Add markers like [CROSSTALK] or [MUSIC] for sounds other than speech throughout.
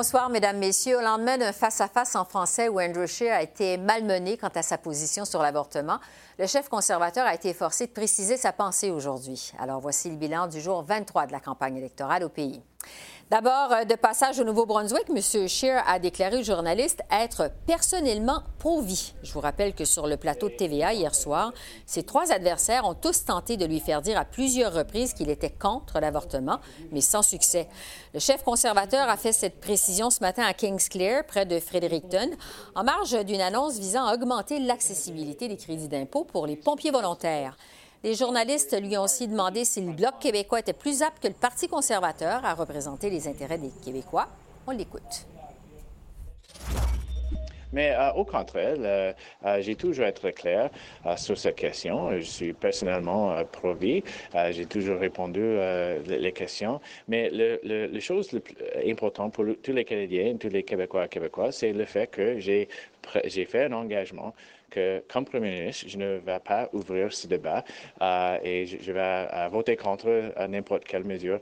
Bonsoir, Mesdames, Messieurs. Au lendemain d'un face-à-face en français où Andrew Scheer a été malmené quant à sa position sur l'avortement, le chef conservateur a été forcé de préciser sa pensée aujourd'hui. Alors voici le bilan du jour 23 de la campagne électorale au pays. D'abord, euh, de passage au Nouveau-Brunswick, M. Scheer a déclaré aux journalistes être personnellement pro-vie. Je vous rappelle que sur le plateau de TVA hier soir, ses trois adversaires ont tous tenté de lui faire dire à plusieurs reprises qu'il était contre l'avortement, mais sans succès. Le chef conservateur a fait cette précision ce matin à Kingsclear, près de Fredericton, en marge d'une annonce visant à augmenter l'accessibilité des crédits d'impôt pour les pompiers volontaires. Les journalistes lui ont aussi demandé si le Bloc québécois était plus apte que le Parti conservateur à représenter les intérêts des Québécois. On l'écoute. Mais euh, au contraire, euh, j'ai toujours été clair euh, sur cette question. Je suis personnellement pro-vie. j'ai toujours répondu les questions. Mais le, la chose la plus importante pour tous les Canadiens, tous les Québécois et Québécois, c'est le fait que j'ai fait un engagement que, comme Premier ministre, je ne vais pas ouvrir ce débat euh, et je, vais euh, voter contre euh, n'importe quelle mesure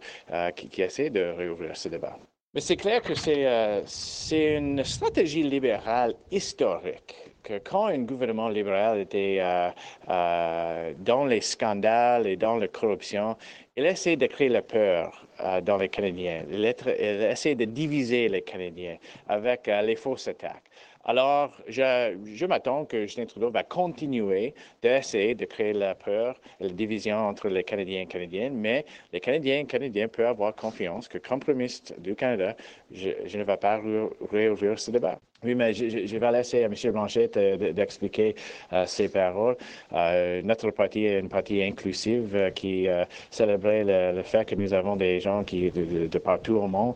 qui, essaie de réouvrir ce débat. Mais c'est clair que c'est une stratégie libérale historique que quand un gouvernement libéral était dans les scandales et dans la corruption, il essaie de créer la peur dans les Canadiens. Il, essaie de diviser les Canadiens avec les fausses attaques. Alors, je, m'attends que Justin Trudeau va continuer d'essayer de créer la peur, la division entre les Canadiens et Canadiennes, mais les Canadiens et Canadiens peuvent avoir confiance que, comme Premier du Canada, je, je ne vais pas réouvrir ce débat. Oui, mais je, vais laisser à M. Blanchet d'expliquer euh, ses paroles. Euh, notre parti est une partie inclusive euh, qui célébrait le, fait que nous avons des gens qui de, partout au monde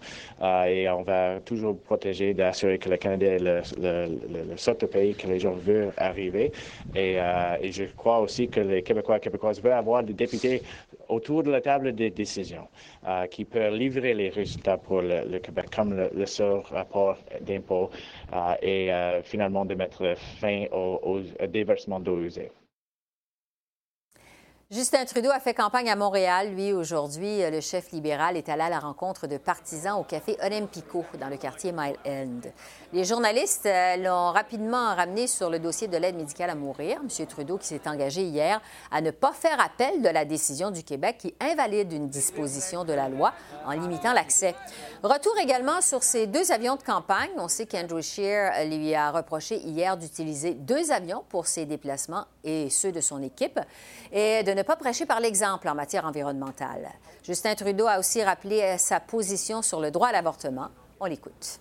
et on va toujours protéger, d'assurer que le Canada est le, le, seul pays que les gens veulent arriver. Et, et, je crois aussi que les Québécois et Québécoises veulent avoir des députés autour de la table des décisions qui peuvent livrer les résultats pour le, Québec, comme le, seul rapport d'impôt et euh, finalement de mettre fin aux, déversements d'eau usée. Justin Trudeau a fait campagne à Montréal. Lui, aujourd'hui, le chef libéral est allé à la rencontre de partisans au café Olympico dans le quartier Mile End. Les journalistes euh, l'ont rapidement ramené sur le dossier de l'aide médicale à mourir. M. Trudeau qui s'est engagé hier à ne pas faire appel de la décision du Québec qui invalide une disposition de la loi en limitant l'accès. Retour également sur ces deux avions de campagne. On sait qu'Andrew Scheer lui a reproché hier d'utiliser deux avions pour ses déplacements et ceux de son équipe et de ne pas prêcher par l'exemple en matière environnementale. Justin Trudeau a aussi rappelé sa position sur le droit à l'avortement. On l'écoute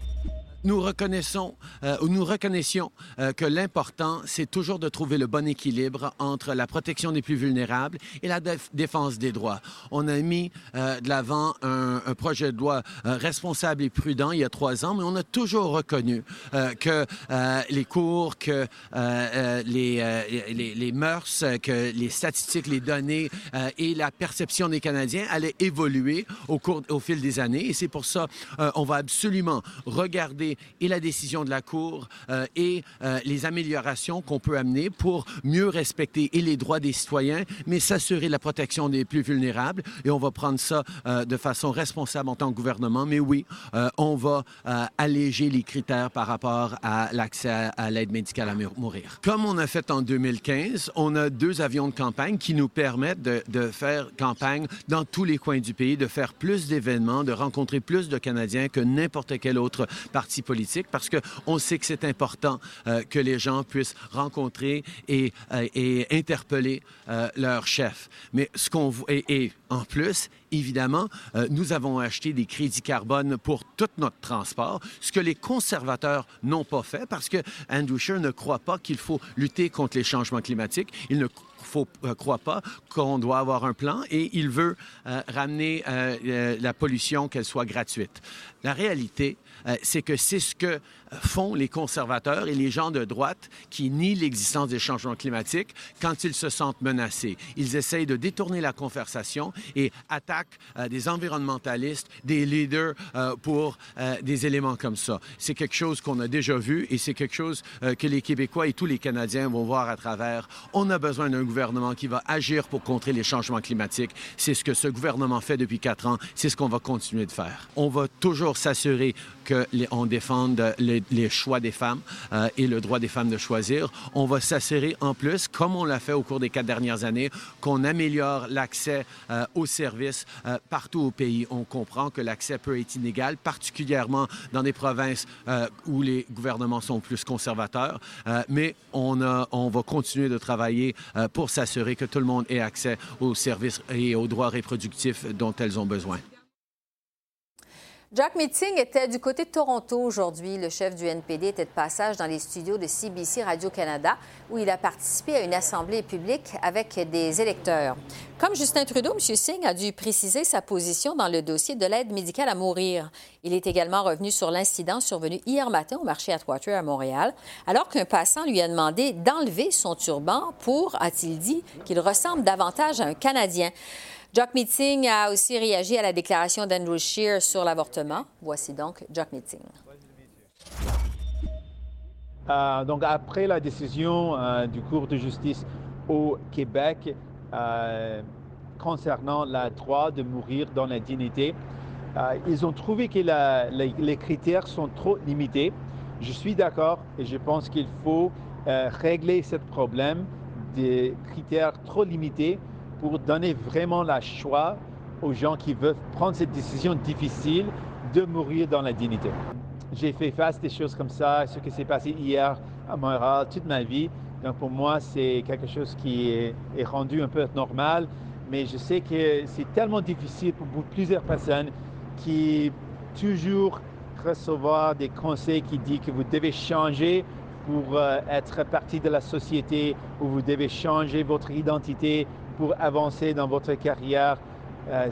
nous reconnaissons euh, reconnaissions euh, que l'important, c'est toujours de trouver le bon équilibre entre la protection des plus vulnérables et la défense des droits. On a mis euh, de l'avant un, projet de loi responsable et prudent il y a trois ans, mais on a toujours reconnu que les cours, que les, mœurs, que les statistiques, les données et la perception des Canadiens allaient évoluer au cours, au fil des années. Et c'est pour ça, on va absolument regarder et la décision de la Cour euh, et euh, les améliorations qu'on peut amener pour mieux respecter et les droits des citoyens, mais s'assurer la protection des plus vulnérables. Et on va prendre ça euh, de façon responsable en tant que gouvernement. Mais oui, on va alléger les critères par rapport à l'accès à, l'aide médicale à mourir. Comme on a fait en 2015, on a deux avions de campagne qui nous permettent de, faire campagne dans tous les coins du pays, de faire plus d'événements, de rencontrer plus de Canadiens que n'importe quel autre parti politique parce qu'on sait que c'est important euh, que les gens puissent rencontrer et, euh, et interpeller euh, leur chef. Mais ce qu'on et, en plus, évidemment, euh, nous avons acheté des crédits carbone pour tout notre transport, ce que les conservateurs n'ont pas fait parce que Andrew Scheer ne croit pas qu'il faut lutter contre les changements climatiques. Faut, euh, croit pas qu'on doit avoir un plan et il veut euh, ramener la pollution qu'elle soit gratuite. La réalité, c'est que c'est ce que font les conservateurs et les gens de droite qui nient l'existence des changements climatiques quand ils se sentent menacés. Ils essayent de détourner la conversation et attaquent euh, des environnementalistes, des leaders euh, pour euh, des éléments comme ça. C'est quelque chose qu'on a déjà vu et c'est quelque chose que les Québécois et tous les Canadiens vont voir à travers. On a besoin d'un gouvernement qui va agir pour contrer les changements climatiques. C'est ce que ce gouvernement fait depuis quatre ans. C'est ce qu'on va continuer de faire. On va toujours s'assurer qu'on défende les les, choix des femmes euh, et le droit des femmes de choisir. On va s'assurer en plus, comme on l'a fait au cours des quatre dernières années, qu'on améliore l'accès euh, aux services euh, partout au pays. On comprend que l'accès peut être inégal, particulièrement dans des provinces où les gouvernements sont plus conservateurs, mais on, on va continuer de travailler pour s'assurer que tout le monde ait accès aux services et aux droits reproductifs dont elles ont besoin. Jack Meeting était du côté de Toronto aujourd'hui. Le chef du NPD était de passage dans les studios de CBC Radio-Canada où il a participé à une assemblée publique avec des électeurs. Comme Justin Trudeau, M. Singh a dû préciser sa position dans le dossier de l'aide médicale à mourir. Il est également revenu sur l'incident survenu hier matin au marché Atwater à Montréal, alors qu'un passant lui a demandé d'enlever son turban pour, a-t-il dit, qu'il ressemble davantage à un Canadien. Jock Meeting a aussi réagi à la déclaration d'Andrew Scheer sur l'avortement. Voici donc Jock Meeting. Euh, donc après la décision euh, du cours de justice au Québec euh, concernant le droit de mourir dans la dignité, ils ont trouvé que les, critères sont trop limités. Je suis d'accord et je pense qu'il faut régler ce problème des critères trop limités pour donner vraiment la choix aux gens qui veulent prendre cette décision difficile de mourir dans la dignité. J'ai fait face à des choses comme ça, ce qui s'est passé hier à Montréal toute ma vie. Donc pour moi, c'est quelque chose qui est, rendu un peu normal, mais je sais que c'est tellement difficile pour plusieurs personnes qui toujours recevoir des conseils qui disent que vous devez changer pour euh, être partie de la société, ou vous devez changer votre identité pour avancer dans votre carrière. Euh,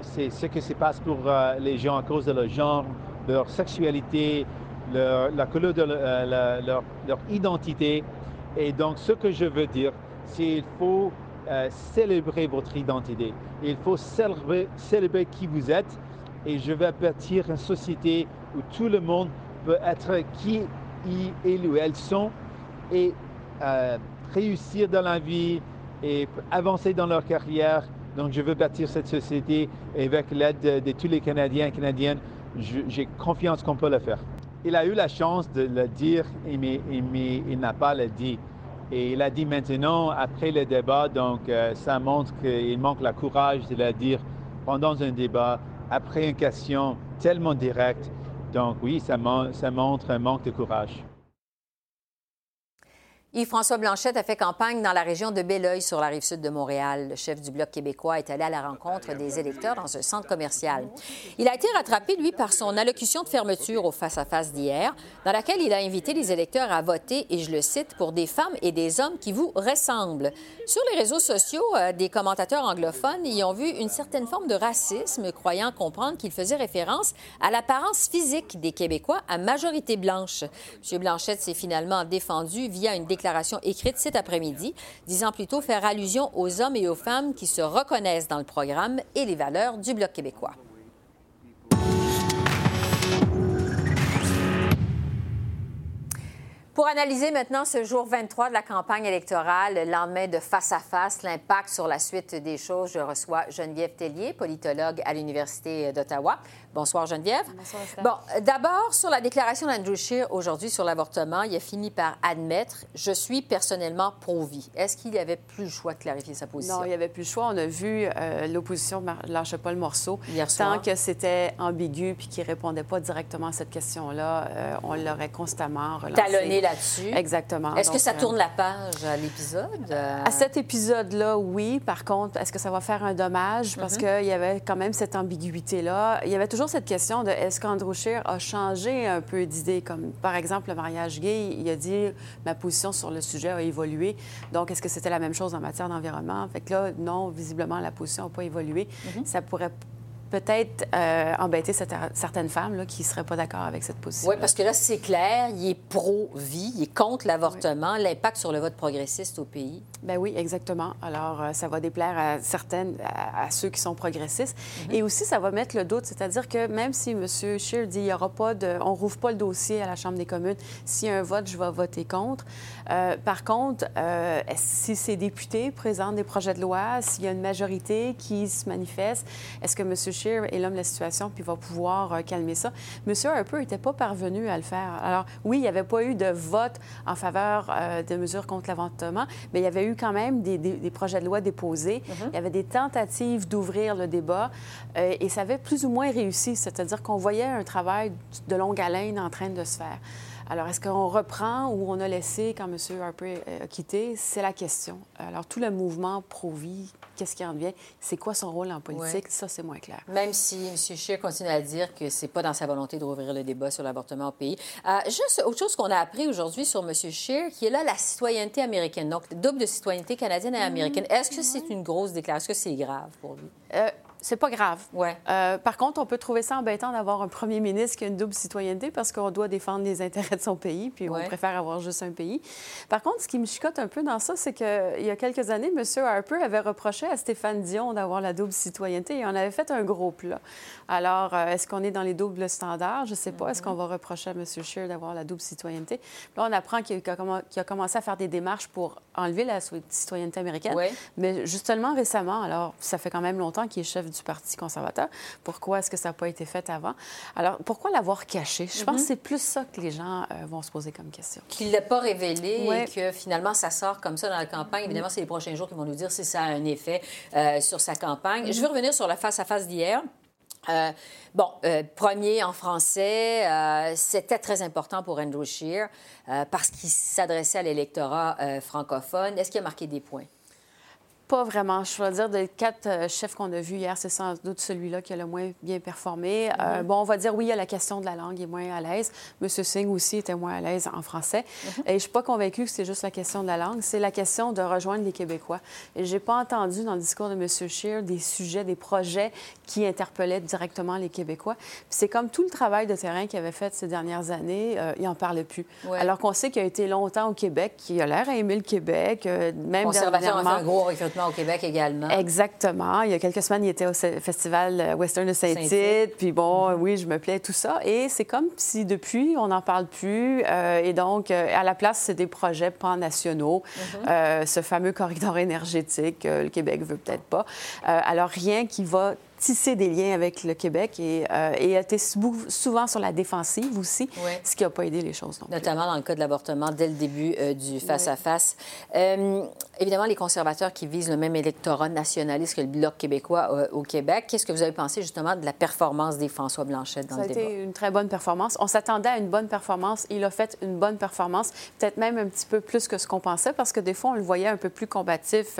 c'est ce qui se passe pour euh, les gens à cause de leur genre, leur sexualité, la couleur de euh, leur, leur, identité. Et donc, ce que je veux dire, c'est qu'il faut célébrer votre identité. Il faut célébrer, célébrer qui vous êtes. Et je vais bâtir une société où tout le monde peut être qui il ou elles sont et réussir dans la vie, et avancer dans leur carrière. Donc, je veux bâtir cette société et avec l'aide de, tous les Canadiens et Canadiennes, j'ai confiance qu'on peut le faire. Il a eu la chance de le dire, mais, il n'a pas le dit. Et il a dit maintenant, après le débat, donc euh, ça montre qu'il manque le courage de le dire pendant un débat, après une question tellement directe. Donc oui, ça, ça montre un manque de courage. Yves-François Blanchette a fait campagne dans la région de Belleuil, sur la rive sud de Montréal. Le chef du Bloc québécois est allé à la rencontre des électeurs dans un centre commercial. Il a été rattrapé, lui, par son allocution de fermeture au face-à-face d'hier, dans laquelle il a invité les électeurs à voter, et je le cite, pour des femmes et des hommes qui vous ressemblent. Sur les réseaux sociaux, euh, des commentateurs anglophones y ont vu une certaine forme de racisme, croyant comprendre qu'il faisait référence à l'apparence physique des Québécois à majorité blanche. M. Blanchette s'est finalement défendu via une déclaration déclaration écrite cet après-midi, disant plutôt faire allusion aux hommes et aux femmes qui se reconnaissent dans le programme et les valeurs du Bloc québécois. Pour analyser maintenant ce jour 23 de la campagne électorale, le lendemain de face à face, l'impact sur la suite des choses, je reçois Geneviève Tellier, politologue à l'Université d'Ottawa. Bonsoir Geneviève. Bonsoir, bon, d'abord, sur la déclaration d'Andrew Scheer aujourd'hui sur l'avortement, il a fini par admettre « Je suis personnellement pro-vie ». Est-ce qu'il y avait plus le choix de clarifier sa position? Non, il n'y avait plus le choix. On a vu euh, l'opposition lâche pas le morceau. Hier soir. Tant que c'était ambigu puis qu'il ne répondait pas directement à cette question-là, euh, on l'aurait constamment relancé. Talonné là-dessus. Exactement. Est-ce que ça tourne la page à l'épisode? Euh? À cet épisode-là, oui. Par contre, est-ce que ça va faire un dommage? Parce Mhm. qu'il y avait quand même cette ambiguïté-là. Il y avait toujours cette question de est-ce qu'Andrew Scheer a changé un peu d'idée? Comme par exemple le mariage gay, il a dit ma position sur le sujet a évolué. Donc, est-ce que c'était la même chose en matière d'environnement? Fait que là, non, visiblement, la position n'a pas évolué. Mhm. Ça pourrait peut-être euh, embêter cette- certaines femmes là, qui ne seraient pas d'accord avec cette position. Oui, parce que là, c'est clair, il est pro-vie, il est contre l'avortement, l'impact sur le vote progressiste au pays. Ben oui, exactement. Alors, euh, ça va déplaire à certaines, à, à ceux qui sont progressistes. Et aussi, ça va mettre le doute, c'est-à-dire que même si M. Scheer dit il y aura pas de, on rouvre pas le dossier à la Chambre des communes, s'il y a un vote, je vais voter contre. Euh, par contre, euh, si ces députés présentent des projets de loi, s'il y a une majorité qui se manifeste, est-ce que M. Scheer est l'homme de la situation puis va pouvoir euh, calmer ça? M. Harper n'était pas parvenu à le faire. Alors, oui, il n'y avait pas eu de vote en faveur euh, de mesures contre l'avortement, mais il y avait eu quand même des, des- des projets de loi déposés. Il y avait des tentatives d'ouvrir le débat et ça avait plus ou moins réussi, c'est-à-dire qu'on voyait un travail de longue haleine en train de se faire. Alors, est-ce qu'on reprend ou on a laissé quand M. Harper euh, a quitté? C'est la question. Alors, tout le mouvement pro-vie, qu'est-ce qui en vient? C'est quoi son rôle en politique? Ouais. Ça, c'est moins clair. Même si M. Scheer continue à dire que c'est pas dans sa volonté de rouvrir le débat sur l'avortement au pays. Euh, juste autre chose qu'on a appris aujourd'hui sur M. Scheer, qui est là la citoyenneté américaine, donc double de citoyenneté canadienne et américaine. Est-ce que c'est une grosse déclaration? Est-ce que c'est grave pour lui? Euh, c'est pas grave. Ouais. Euh, par contre, on peut trouver ça embêtant d'avoir un premier ministre qui a une double citoyenneté parce qu'on doit défendre les intérêts de son pays, puis Ouais. on préfère avoir juste un pays. Par contre, ce qui me chicote un peu dans ça, c'est qu'il y a quelques années, M. Harper avait reproché à Stéphane Dion d'avoir la double citoyenneté et on avait fait un gros plat. Alors, euh, est-ce qu'on est dans les doubles standards? Je ne sais pas. Est-ce qu'on va reprocher à M. Scheer d'avoir la double citoyenneté? Là, on apprend qu'il a, commencé à faire des démarches pour enlever la citoyenneté américaine. Ouais. Mais justement récemment, alors ça fait quand même longtemps qu'il est chef du Parti conservateur. Pourquoi est-ce que ça n'a pas été fait avant? Alors, pourquoi l'avoir caché? Je pense que c'est plus ça que les gens euh, vont se poser comme question. Qu'il ne l'a pas révélé Ouais. et que finalement ça sort comme ça dans la campagne. Évidemment, c'est les prochains jours qui vont nous dire si ça a un effet euh, sur sa campagne. Je veux revenir sur la face-à-face d'hier. Euh, bon, euh, premier en français, euh, c'était très important pour Andrew Scheer parce qu'il s'adressait à l'électorat francophone. Est-ce qu'il a marqué des points? Pas vraiment. Je dois dire, des quatre euh, chefs qu'on a vus hier, c'est sans doute celui-là qui a le moins bien performé. Euh, bon, on va dire oui, il y a la question de la langue, il est moins à l'aise. M. Singh aussi était moins à l'aise en français. Et je suis pas convaincue que c'est juste la question de la langue, c'est la question de rejoindre les Québécois. Et j'ai pas entendu dans le discours de M. Scheer des sujets, des projets qui interpellaient directement les Québécois. C'est comme tout le travail de terrain qu'il avait fait ces dernières années, euh, il en parlait plus. Ouais. Alors qu'on sait qu'il a été longtemps au Québec, qu'il a l'air à aimer le Québec, euh, même dernièrement. un gros recrutement au Québec également. Exactement. Il y a quelques semaines, il était au festival euh, Western de Saint-Tite. Puis bon, oui, je me plais, tout ça. Et c'est comme si depuis, on n'en parle plus. Euh, et donc, euh, à la place, c'est des projets pan-nationaux. Euh, ce fameux corridor énergétique, euh, le Québec veut peut-être pas. Alors, rien qui va tisser des liens avec le Québec et, euh, et a été sou- souvent sur la défensive aussi, Oui. ce qui n'a pas aidé les choses non plus. notamment dans le cas de l'avortement dès le début euh, du face-à-face. Euh, évidemment, les conservateurs qui visent le même électorat nationaliste que le Bloc québécois euh, au Québec, qu'est-ce que vous avez pensé justement de la performance des François Blanchet dans Ça a le débat? été une très bonne performance. On s'attendait à une bonne performance. Il a fait une bonne performance, peut-être même un petit peu plus que ce qu'on pensait, parce que des fois, on le voyait un peu plus combatif,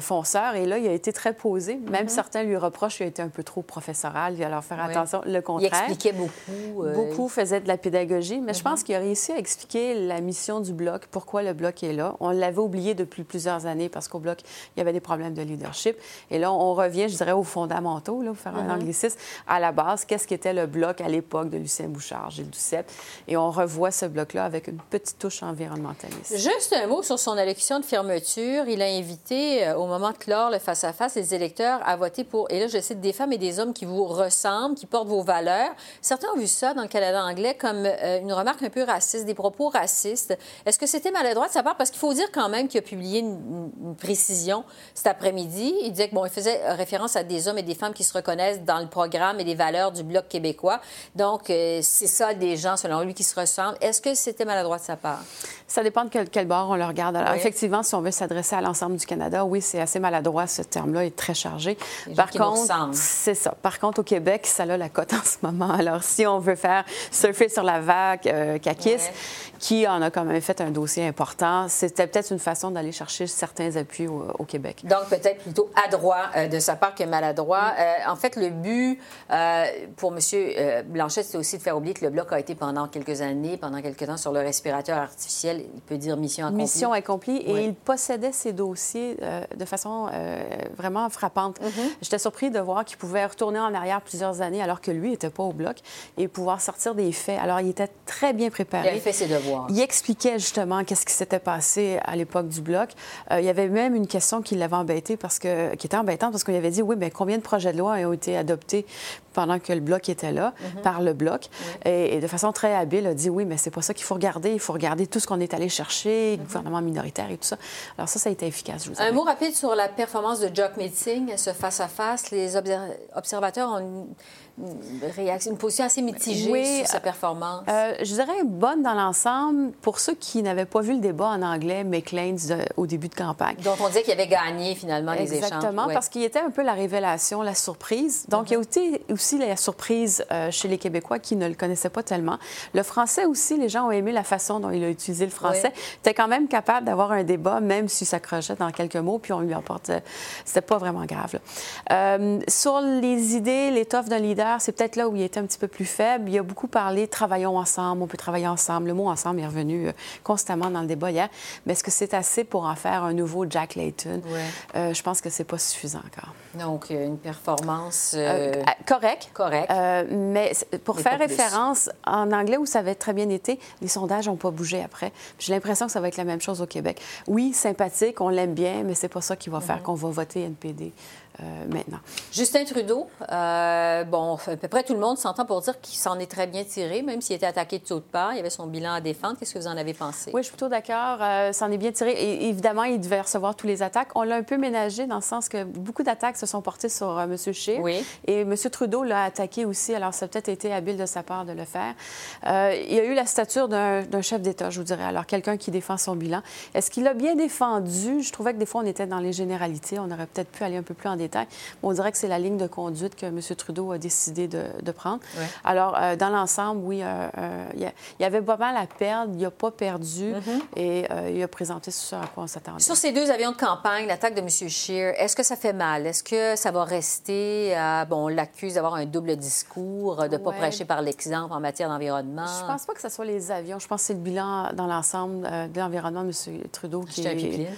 fonceur. Et là, il a été très posé. Même certains lui reprochent qu'il a été un peu trop professoral. Il va leur faire attention. Le Il contraire. expliquait beaucoup. euh, Beaucoup faisaient de la pédagogie, mais je pense qu'il a réussi à expliquer la mission du Bloc, pourquoi le Bloc est là. On l'avait oublié depuis plusieurs années parce qu'au Bloc, il y avait des problèmes de leadership. Et là, on revient, je dirais, aux fondamentaux, là, pour faire un anglicisme. À la base, qu'est-ce qu'était le Bloc à l'époque de Lucien Bouchard, Gilles Duceppe? Et on revoit ce Bloc-là avec une petite touche environnementaliste. Juste un mot sur son élection de fermeture. Il a invité, euh, au moment de clore le face-à-face, les électeurs à voter pour, et là je je cite, des femmes et des hommes qui vous ressemblent, qui portent vos valeurs. Certains ont vu ça dans le Canada anglais comme euh, une remarque un peu raciste, des propos racistes. Est-ce que c'était maladroit de sa part? Parce qu'il faut dire quand même qu'il a publié une, précision cet après-midi. Il disait que, bon, il faisait référence à des hommes et des femmes qui se reconnaissent dans le programme et les valeurs du Bloc québécois. Donc, euh, c'est ça des gens, selon lui, qui se ressemblent. Est-ce que c'était maladroit de sa part? Ça dépend de quel, bord on le regarde. Alors, effectivement, si on veut s'adresser à l'ensemble du Canada, oui, c'est assez maladroit. Ce terme-là est très chargé. Par contre, c'est ça. Par contre, au Québec, ça a la cote en ce moment. Alors, si on veut faire surfer sur la vague euh, qui en a quand même fait un dossier important. C'était peut-être une façon d'aller chercher certains appuis au, Québec. Donc, peut-être plutôt adroit euh, de sa part que maladroit. Euh, en fait, le but euh, pour M. Blanchet, c'est aussi de faire oublier que le Bloc a été pendant quelques années, pendant quelques temps, sur le respirateur artificiel. Il peut dire mission accomplie. Mission accomplie. Et il possédait ces dossiers de façon vraiment frappante. Mm-hmm. J'étais surpris de voir qu'il pouvait retourner en arrière plusieurs années alors que lui n'était pas au Bloc et pouvoir sortir des faits. Alors, il était très bien préparé. Il avait fait ses devoirs. Il expliquait justement qu'est-ce qui s'était passé à l'époque du bloc. Euh, il y avait même une question qui l'avait embêté parce que, qui était embêtante parce qu'il avait dit oui, mais combien de projets de loi ont été adoptés pendant que le bloc était là mhm. par le bloc? Et, de façon très habile a dit oui, mais c'est pas ça qu'il faut regarder. Il faut regarder tout ce qu'on est allé chercher, le mhm. gouvernement minoritaire et tout ça. Alors ça, ça a été efficace. Je vous Un mot rapide sur la performance de Jock Meeting, ce face à face. Les observateurs ont réaction, une position assez mitigée sur sa performance? Euh, je dirais bonne dans l'ensemble. Pour ceux qui n'avaient pas vu le débat en anglais, McLean au début de campagne. Dont on disait qu'il avait gagné finalement les échanges. Exactement, parce qu'il était un peu la révélation, la surprise. Donc, il y a aussi, aussi la surprise euh, chez les Québécois qui ne le connaissaient pas tellement. Le français aussi, les gens ont aimé la façon dont il a utilisé le français. Il était quand même capable d'avoir un débat, même si ça crochait dans quelques mots, puis on lui apporte. C'était pas vraiment grave. Euh, sur les idées, l'étoffe d'un leader, c'est peut-être là où il était un petit peu plus faible. Il a beaucoup parlé travaillons ensemble, on peut travailler ensemble. Le mot ensemble est revenu euh, constamment dans le débat hier. Mais est-ce que c'est assez pour en faire un nouveau Jack Layton? Euh, je pense que c'est pas suffisant encore. Donc, une performance. Euh, correcte. Correct. mais pour faire référence, en anglais, où ça avait très bien été, les sondages n'ont pas bougé après. J'ai l'impression que ça va être la même chose au Québec. Oui, sympathique, on l'aime bien, mais c'est pas ça qui va faire mm-hmm. qu'on va voter NPD. Euh, maintenant. Justin Trudeau, euh, bon, à peu près tout le monde s'entend pour dire qu'il s'en est très bien tiré, même s'il était attaqué de toutes parts. Il avait son bilan à défendre. Qu'est-ce que vous en avez pensé? Oui, je suis plutôt d'accord. Euh, s'en est bien tiré. Et, évidemment, il devait recevoir tous les attaques. On l'a un peu ménagé dans le sens que beaucoup d'attaques se sont portées sur M. Scheer. Oui. Et M. Trudeau l'a attaqué aussi. Alors, ça a peut-être été habile de sa part de le faire. il a eu la stature d'un chef d'État, je vous dirais. Alors, quelqu'un qui défend son bilan. Est-ce qu'il a bien défendu? Je trouvais que des fois, on était dans les généralités. On aurait peut-être pu aller un peu plus en détail on dirait que c'est la ligne de conduite que M. Trudeau a décidé de, prendre. Alors, euh, dans l'ensemble, oui, euh, euh, il y, avait pas mal à perdre. Il n'a pas perdu mm-hmm. et il a présenté ce à quoi on s'attendait. Sur ces deux avions de campagne, l'attaque de M. Scheer, est-ce que ça fait mal? Est-ce que ça va rester... bon, on l'accuse d'avoir un double discours, de ne pas prêcher par l'exemple en matière d'environnement? Je pense pas que ce soit les avions. Je pense que c'est le bilan dans l'ensemble de l'environnement de M. Trudeau qui est...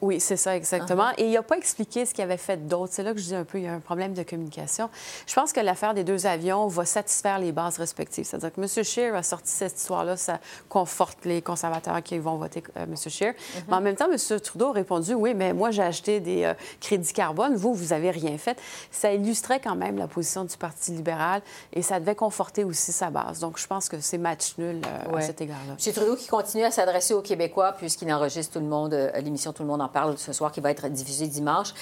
oui, c'est ça, exactement. Uh-huh. Et il n'a pas expliqué ce qu'il avait fait d'autre. C'est là que je dis un peu, il y a un problème de communication. Je pense que l'affaire des deux avions va satisfaire les bases respectives. C'est-à-dire que M. Scheer a sorti cette histoire-là, ça conforte les conservateurs qui vont voter euh, M. Scheer. Mm-hmm. Mais en même temps, M. Trudeau a répondu, oui, mais moi, j'ai acheté des euh, crédits carbone, vous, vous n'avez rien fait. Ça illustrait quand même la position du Parti libéral et ça devait conforter aussi sa base. Donc, je pense que c'est match nul euh, à cet égard-là. M. Trudeau qui continue à s'adresser aux Québécois puisqu'il enregistre tout le monde, l'émission Tout le monde en parle ce soir qui va être diffusée dimanche.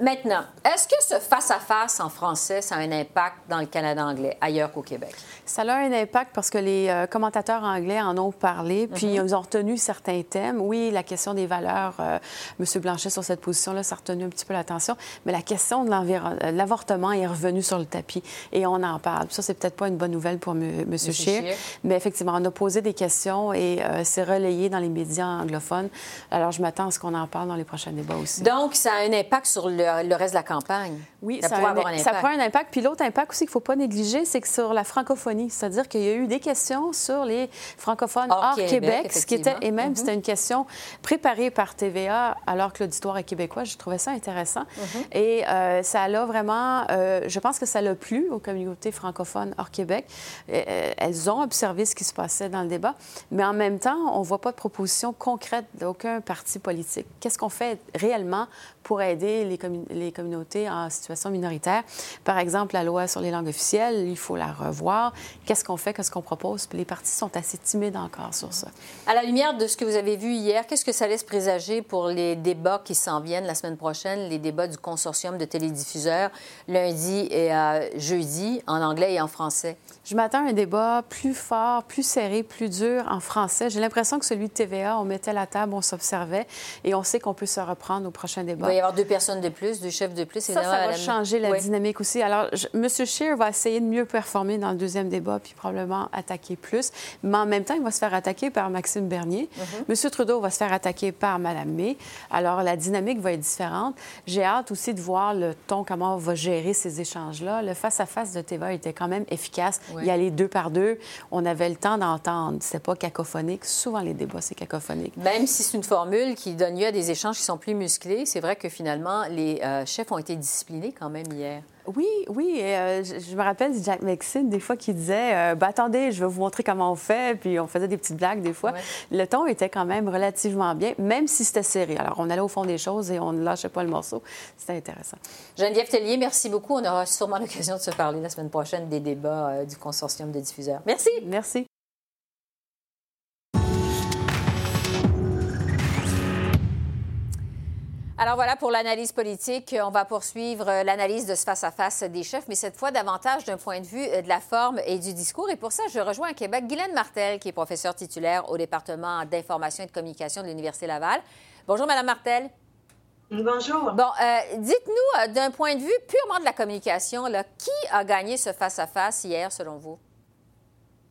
maintenant, est-ce que ce face-à-face en français, ça a un impact dans le Canada anglais, ailleurs qu'au Québec? Ça a un impact parce que les euh, commentateurs anglais en ont parlé, puis mhm. ils ont retenu certains thèmes. Oui, la question des valeurs, euh, M. Blanchet sur cette position-là, ça a retenu un petit peu l'attention, mais la question de euh, l'avortement est revenue sur le tapis et on en parle. Ça, c'est peut-être pas une bonne nouvelle pour M. Scheer, mais effectivement, on a posé des questions et c'est relayé dans les médias anglophones. Alors, je m'attends à ce qu'on en parle dans les prochains débats aussi. Donc, ça a un impact sur le, le reste de la campagne? Oui, ça, ça, un, ça prend un impact. Puis l'autre impact aussi qu'il ne faut pas négliger, c'est que sur la francophonie, c'est-à-dire qu'il y a eu des questions sur les francophones hors, Québec, ce qui était, et même mm-hmm. c'était une question préparée par TVA alors que l'auditoire est québécois. Je trouvais ça intéressant. Mm-hmm. Et euh, ça a vraiment, euh, je pense que ça l'a plu aux communautés francophones hors Québec. Euh, elles ont observé ce qui se passait dans le débat, mais en même temps, on ne voit pas de proposition concrète d'aucun parti politique. Qu'est-ce qu'on fait réellement pour aider les, les communautés en situation minoritaire. Par exemple, la loi sur les langues officielles, il faut la revoir. Qu'est-ce qu'on fait, qu'est-ce qu'on propose? Puis les partis sont assez timides encore sur ça. À la lumière de ce que vous avez vu hier, qu'est-ce que ça laisse présager pour les débats qui s'en viennent la semaine prochaine, les débats du consortium de télédiffuseurs, lundi et euh, jeudi, en anglais et en français? Je m'attends à un débat plus fort, plus serré, plus dur en français. J'ai l'impression que celui de TVA, on mettait la table, on s'observait et on sait qu'on peut se reprendre au prochain débat. Il va y avoir deux personnes de plus, deux chefs de plus. Ça, ça va changer la dynamique aussi. Alors, M. Scheer va essayer de mieux performer dans le deuxième débat puis probablement attaquer plus. Mais en même temps, il va se faire attaquer par Maxime Bernier. Mm-hmm. M. Trudeau va se faire attaquer par Mme May. Alors, la dynamique va être différente. J'ai hâte aussi de voir le ton, comment on va gérer ces échanges-là. Le face-à-face de TVA était quand même efficace. Il y a les deux par deux. On avait le temps d'entendre. C'est pas cacophonique. Souvent, les débats, c'est cacophonique. Même si c'est une formule qui donne lieu à des échanges qui sont plus musclés, c'est vrai que finalement, les euh, chefs ont été disciplinés quand même hier. Oui, oui. Euh, je, me rappelle de Jack Maxine, des fois, qui disait euh, ben, Attendez, je vais vous montrer comment on fait. Puis on faisait des petites blagues, des fois. Le ton était quand même relativement bien, même si c'était serré. Alors, on allait au fond des choses et on ne lâchait pas le morceau. C'était intéressant. Geneviève Tellier, merci beaucoup. On aura sûrement l'occasion de se parler la semaine prochaine des débats euh, du consortium de diffuseurs. Merci. Merci. Alors voilà pour l'analyse politique. On va poursuivre euh, l'analyse de ce face-à-face des chefs, mais cette fois davantage d'un point de vue euh, de la forme et du discours. Et pour ça, je rejoins à Québec Guylaine Martel, qui est professeure titulaire au département d'information et de communication de l'Université Laval. Bonjour, Madame Martel. Bonjour. Bon, euh, dites-nous, d'un point de vue purement de la communication, là, qui a gagné ce face-à-face hier, selon vous?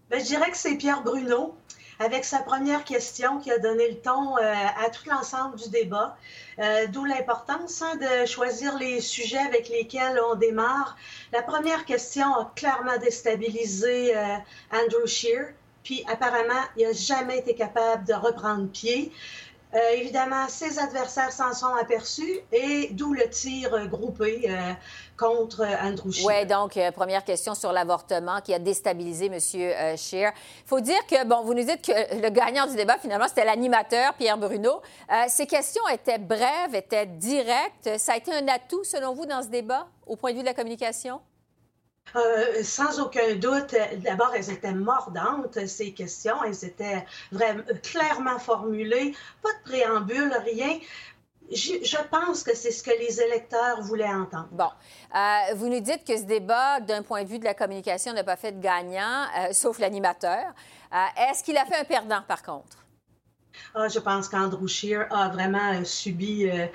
Bien, je dirais que c'est Pierre Bruno avec sa première question qui a donné le ton euh, à tout l'ensemble du débat. Euh, d'où l'importance hein, de choisir les sujets avec lesquels on démarre. La première question a clairement déstabilisé euh, Andrew Shear. Puis apparemment, il n'a jamais été capable de reprendre pied. Euh, évidemment, ses adversaires s'en sont aperçus et d'où le tir groupé euh, contre Andrew Scheer. Oui, donc, euh, première question sur l'avortement qui a déstabilisé M. Scheer. Il faut dire que, bon, vous nous dites que le gagnant du débat, finalement, c'était l'animateur, Pierre Bruno. ces questions étaient brèves, étaient directes. Ça a été un atout, selon vous, dans ce débat, au point de vue de la communication? Euh, sans aucun doute, d'abord, elles étaient mordantes, ces questions. Elles étaient vraiment clairement formulées, pas de préambule, rien. Je, pense que c'est ce que les électeurs voulaient entendre. Bon. Euh, vous nous dites que ce débat, d'un point de vue de la communication, n'a pas fait de gagnant, euh, sauf l'animateur. Est-ce qu'il a fait un perdant, par contre? Ah, je pense qu'Andrew Scheer a vraiment euh, subi euh,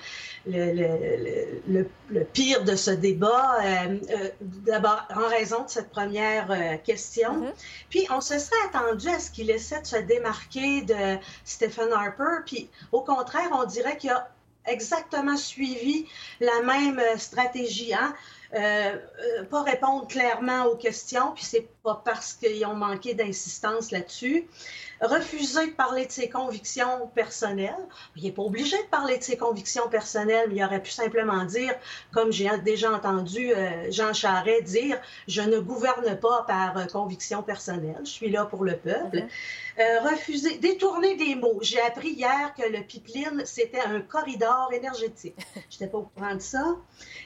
le, pire de ce débat, euh, d'abord en raison de cette première question. Mm-hmm. Puis on se serait attendu à ce qu'il essaie de se démarquer de Stephen Harper. Puis au contraire, on dirait qu'il a exactement suivi la même stratégie. Hein? pas répondre clairement aux questions, puis c'est pas parce qu'ils ont manqué d'insistance là-dessus refuser de parler de ses convictions personnelles. Il n'est pas obligé de parler de ses convictions personnelles, mais il aurait pu simplement dire, comme j'ai déjà entendu euh, Jean Charest dire, je ne gouverne pas par euh, conviction personnelle, je suis là pour le peuple. Euh, refuser, détourner des mots. J'ai appris hier que le pipeline, c'était un corridor énergétique. [LAUGHS] Je n'étais pas au courant de ça.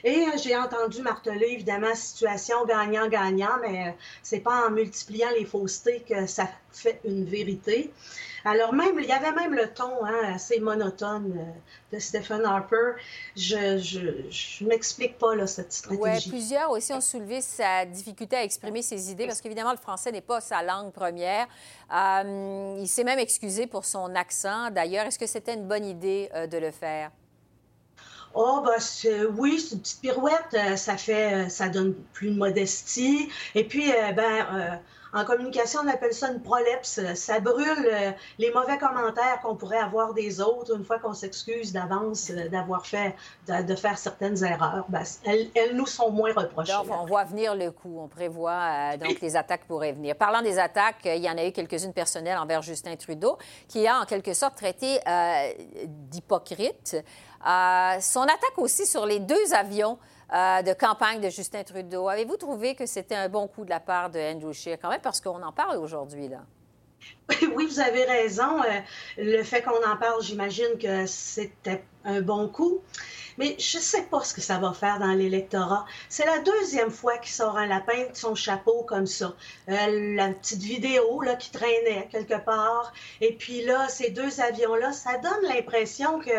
Et j'ai entendu marteler, évidemment, situation gagnant-gagnant, mais c'est pas en multipliant les faussetés que ça fait une vérité. Alors même, il y avait même le ton hein, assez monotone euh, de Stephen Harper. Je je, m'explique pas là, cette stratégie. Oui, plusieurs aussi ont soulevé sa difficulté à exprimer ses idées parce qu'évidemment, le français n'est pas sa langue première. Euh, il s'est même excusé pour son accent. D'ailleurs, est-ce que c'était une bonne idée euh, de le faire? Oh, bah, oui, c'est une petite pirouette. Ça fait, ça donne plus de modestie. Et puis, ben, en communication, on appelle ça une prolepse. Ça brûle euh, les mauvais commentaires qu'on pourrait avoir des autres une fois qu'on s'excuse d'avance euh, d'avoir fait, de, faire certaines erreurs. Ben, elles, nous sont moins reprochées. On voit venir le coup. On prévoit euh, donc les attaques pourraient venir. Parlant des attaques, il y en a eu quelques-unes personnelles envers Justin Trudeau, qui a en quelque sorte traité d'hypocrite. Son attaque aussi sur les deux avions euh, de campagne de Justin Trudeau. Avez-vous trouvé que c'était un bon coup de la part de Andrew Scheer, quand même, parce qu'on en parle aujourd'hui, là? [LAUGHS] Oui, vous avez raison. Euh, le fait qu'on en parle, j'imagine que c'était un bon coup. Mais je ne sais pas ce que ça va faire dans l'électorat. C'est la deuxième fois qu'il sort un lapin de son chapeau comme ça. Euh, la petite vidéo là, qui traînait quelque part. Et puis là, ces deux avions-là, ça donne l'impression que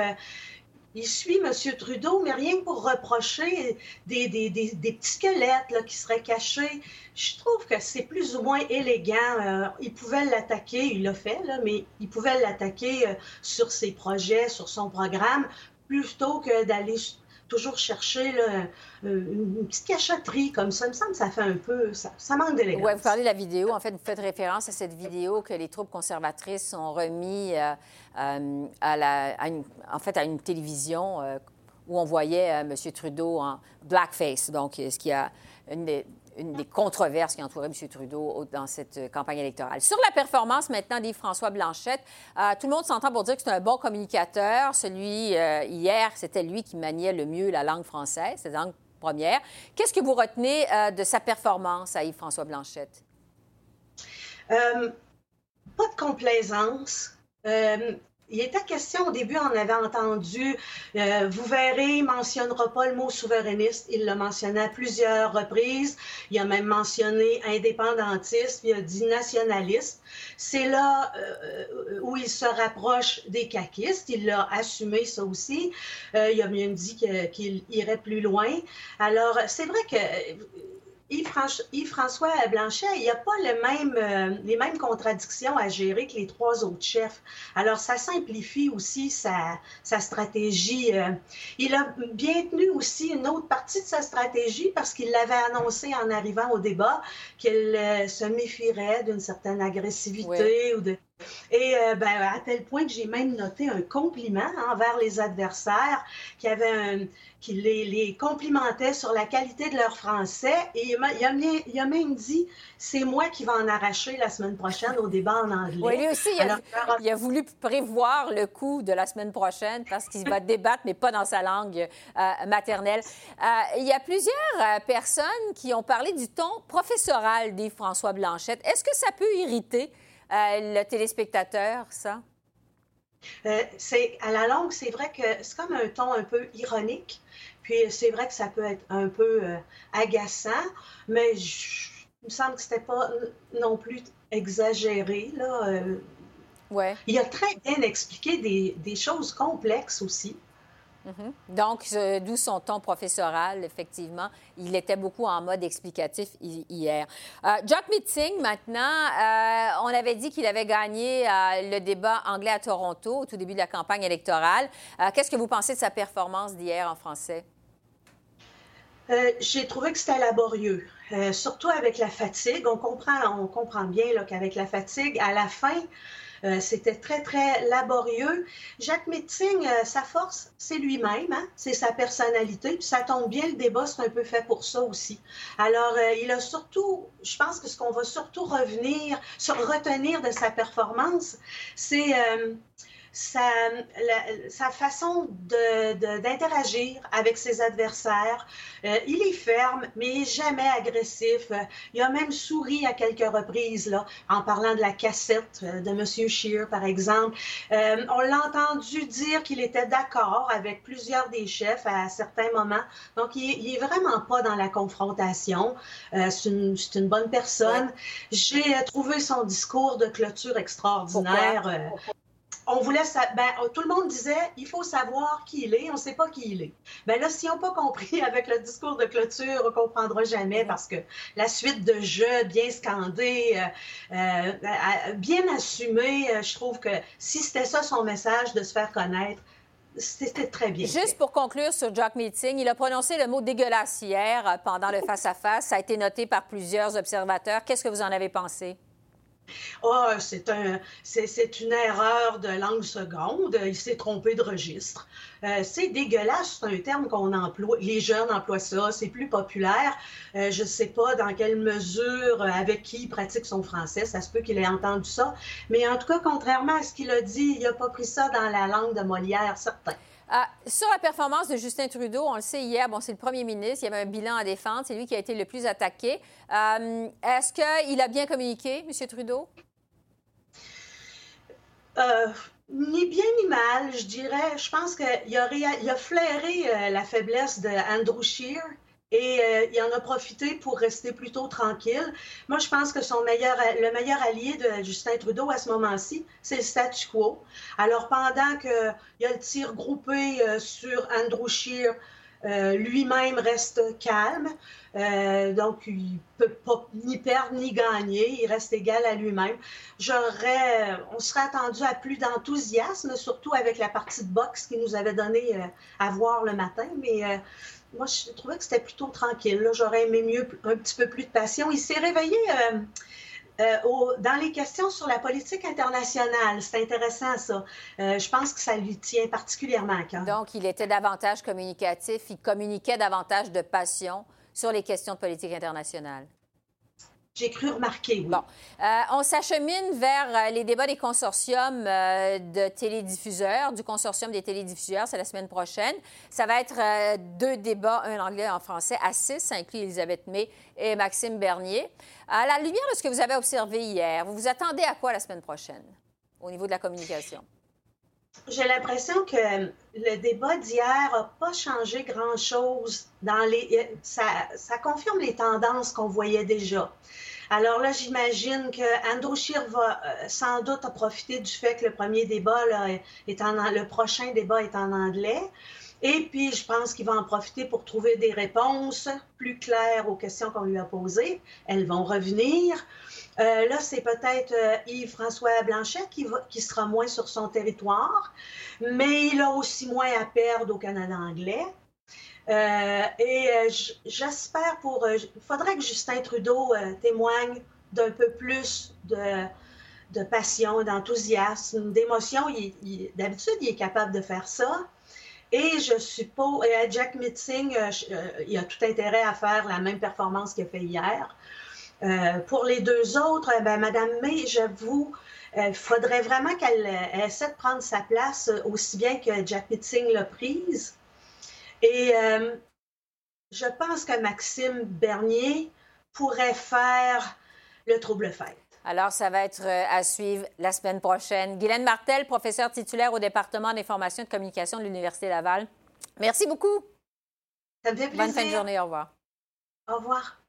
il suit M. Trudeau, mais rien pour reprocher des, des, des, petits squelettes là, qui seraient cachés. Je trouve que c'est plus ou moins élégant. Euh, il pouvait l'attaquer, il l'a fait, mais il pouvait l'attaquer euh, sur ses projets, sur son programme, plutôt que d'aller toujours chercher là, une petite cachotterie comme ça. Il me semble que ça fait un peu, ça, manque d'élégance. Oui, vous parlez de la vidéo. En fait, vous faites référence à cette vidéo que les troupes conservatrices ont remis euh, euh, à, une, télévision euh, où on voyait M. Trudeau en blackface, donc ce qui a une des, une des controverses qui entourait M. Trudeau dans cette euh, campagne électorale. Sur la performance maintenant d'Yves-François Blanchette, euh, tout le monde s'entend pour dire que c'est un bon communicateur. Celui, euh, hier, c'était lui qui maniait le mieux la langue française, cette langue première. Qu'est-ce que vous retenez de sa performance à Yves-François Blanchette? pas de complaisance. Il était question au début, on avait entendu, euh, vous verrez, il ne mentionnera pas le mot souverainiste. Il l'a mentionné à plusieurs reprises. Il a même mentionné indépendantiste, il a dit nationaliste. C'est là euh, où il se rapproche des caquistes. Il l'a assumé ça aussi. Euh, il a même dit qu'il irait plus loin. Alors, c'est vrai que Yves-François Blanchet, il n'y a pas le même, euh, les mêmes contradictions à gérer que les trois autres chefs. Alors, ça simplifie aussi sa, sa stratégie. Euh. il a bien tenu aussi une autre partie de sa stratégie parce qu'il l'avait annoncé en arrivant au débat qu'il euh, se méfierait d'une certaine agressivité ou de et ben, à tel point que j'ai même noté un compliment envers les adversaires qui avait un, qui les, complimentait sur la qualité de leur français. Et il a, même dit c'est moi qui vais en arracher la semaine prochaine au débat en anglais. Oui, lui aussi, il, a, voulu prévoir le coup de la semaine prochaine parce qu'il va [LAUGHS] débattre, mais pas dans sa langue euh, maternelle. Euh, il y a plusieurs euh, personnes qui ont parlé du ton professoral d'Yves-François Blanchette. Est-ce que ça peut irriter le téléspectateur, ça? Euh, c'est à la longue, c'est vrai que c'est comme un ton un peu ironique. Puis c'est vrai que ça peut être un peu euh, agaçant, mais il me semble que c'était pas non plus exagéré là. Euh. ouais. Il a très bien expliqué des, des choses complexes aussi. Mhm. Donc, d'où son ton professoral, effectivement. Il était beaucoup en mode explicatif hier. Euh, Jack Meeting, maintenant, euh, on avait dit qu'il avait gagné euh, le débat anglais à Toronto au tout début de la campagne électorale. Qu'est-ce que vous pensez de sa performance d'hier en français? J'ai trouvé que c'était laborieux, surtout avec la fatigue. On comprend, on comprend bien qu'avec la fatigue, à la fin, euh, c'était très, très laborieux. Jacques Metzing, euh, sa force, c'est lui-même, hein? c'est sa personnalité. Puis ça tombe bien, le débat, c'est un peu fait pour ça aussi. Alors, euh, il a surtout, je pense que ce qu'on va surtout revenir, sur, retenir de sa performance, c'est sa, sa façon d'interagir de, avec ses adversaires. Euh, il est ferme, mais jamais agressif. Il a même souri à quelques reprises là, en parlant de la cassette euh, de M. Scheer, par exemple. Euh, on l'a entendu dire qu'il était d'accord avec plusieurs des chefs à certains moments. Donc, il, n'est est vraiment pas dans la confrontation. c'est une, une, bonne personne. J'ai trouvé son discours de clôture extraordinaire on voulait, ben, tout le monde disait, il faut savoir qui il est, on ne sait pas qui il est. Ben là, si on n'a pas compris [LAUGHS] avec le discours de clôture, on ne comprendra jamais parce que la suite de jeu bien scandée, euh, euh, bien assumée, euh, je trouve que si c'était ça son message de se faire connaître, c'était très bien. Juste pour conclure sur Jack Meeting, il a prononcé le mot dégueulasse hier pendant le [LAUGHS] face-à-face. -face. Ça a été noté par plusieurs observateurs. Qu'est-ce que vous en avez pensé? Oh, c'est un, une erreur de langue seconde. Il s'est trompé de registre. Euh, c'est dégueulasse, c'est un terme qu'on emploie. Les jeunes emploient ça, c'est plus populaire. Euh, je ne sais pas dans quelle mesure, euh, avec qui il pratique son français. Ça se peut qu'il ait entendu ça. Mais en tout cas, contrairement à ce qu'il a dit, il n'a pas pris ça dans la langue de Molière, certain. Ah, sur la performance de Justin Trudeau, on le sait hier, bon, c'est le premier ministre, il y avait un bilan à défendre, c'est lui qui a été le plus attaqué. Euh, est-ce qu'il a bien communiqué, M. Trudeau? ni bien ni mal, je dirais. Je pense qu'il a, a flairé la faiblesse de Andrew Scheer et euh, il en a profité pour rester plutôt tranquille. Moi, je pense que son meilleur, le meilleur allié de Justin Trudeau à ce moment-ci, c'est le statu quo. Alors, pendant qu'il y a le tir groupé euh, sur Andrew Scheer, euh, lui-même reste calme. donc, il ne peut pas ni perdre ni gagner. Il reste égal à lui-même. J'aurais, on serait attendu à plus d'enthousiasme, surtout avec la partie de boxe qu'il nous avait donné à voir le matin. Mais moi, je trouvais que c'était plutôt tranquille. J'aurais aimé mieux un petit peu plus de passion. Il s'est réveillé euh, euh, dans les questions sur la politique internationale. C'est intéressant, ça. Euh, je pense que ça lui tient particulièrement à cœur. Donc, il était davantage communicatif. Il communiquait davantage de passion sur les questions de politique internationale. J'ai cru remarquer. Bon. Euh, on s'achemine vers euh, les débats des consortiums euh, de télédiffuseurs, du consortium des télédiffuseurs, c'est la semaine prochaine. Ça va être deux débats, un en anglais et un en français, à six, ça inclut Elisabeth May et Maxime Bernier. À la lumière de ce que vous avez observé hier, vous vous attendez à quoi la semaine prochaine au niveau de la communication? J'ai l'impression que le débat d'hier n'a pas changé grand-chose. Dans les, ça, ça confirme les tendances qu'on voyait déjà. Alors là, j'imagine que Andrew Scheer va euh, sans doute profiter du fait que le premier débat est en le prochain débat est en anglais. Et puis, je pense qu'il va en profiter pour trouver des réponses plus claires aux questions qu'on lui a posées. Elles vont revenir. Euh, là, c'est peut-être euh, Yves-François Blanchet qui, sera moins sur son territoire, mais il a aussi moins à perdre au Canada anglais. Euh, et j'espère pour. Il faudrait que Justin Trudeau témoigne d'un peu plus de passion, d'enthousiasme, d'émotion. D'habitude, il est capable de faire ça. Et je suppose, et Jack Mitzing, il a tout intérêt à faire la même performance qu'il a fait hier. pour les deux autres, ben, Madame May, j'avoue, il faudrait vraiment qu'elle essaie de prendre sa place aussi bien que Jack Mitzing l'a prise. Et euh, je pense que Maxime Bernier pourrait faire le trouble fête. Alors, ça va être euh, à suivre la semaine prochaine. Guylaine Martel, professeure titulaire au département d'information et de communication de l'Université Laval. Merci beaucoup. Ça me fait plaisir. Bonne fin de journée. Au revoir. Au revoir.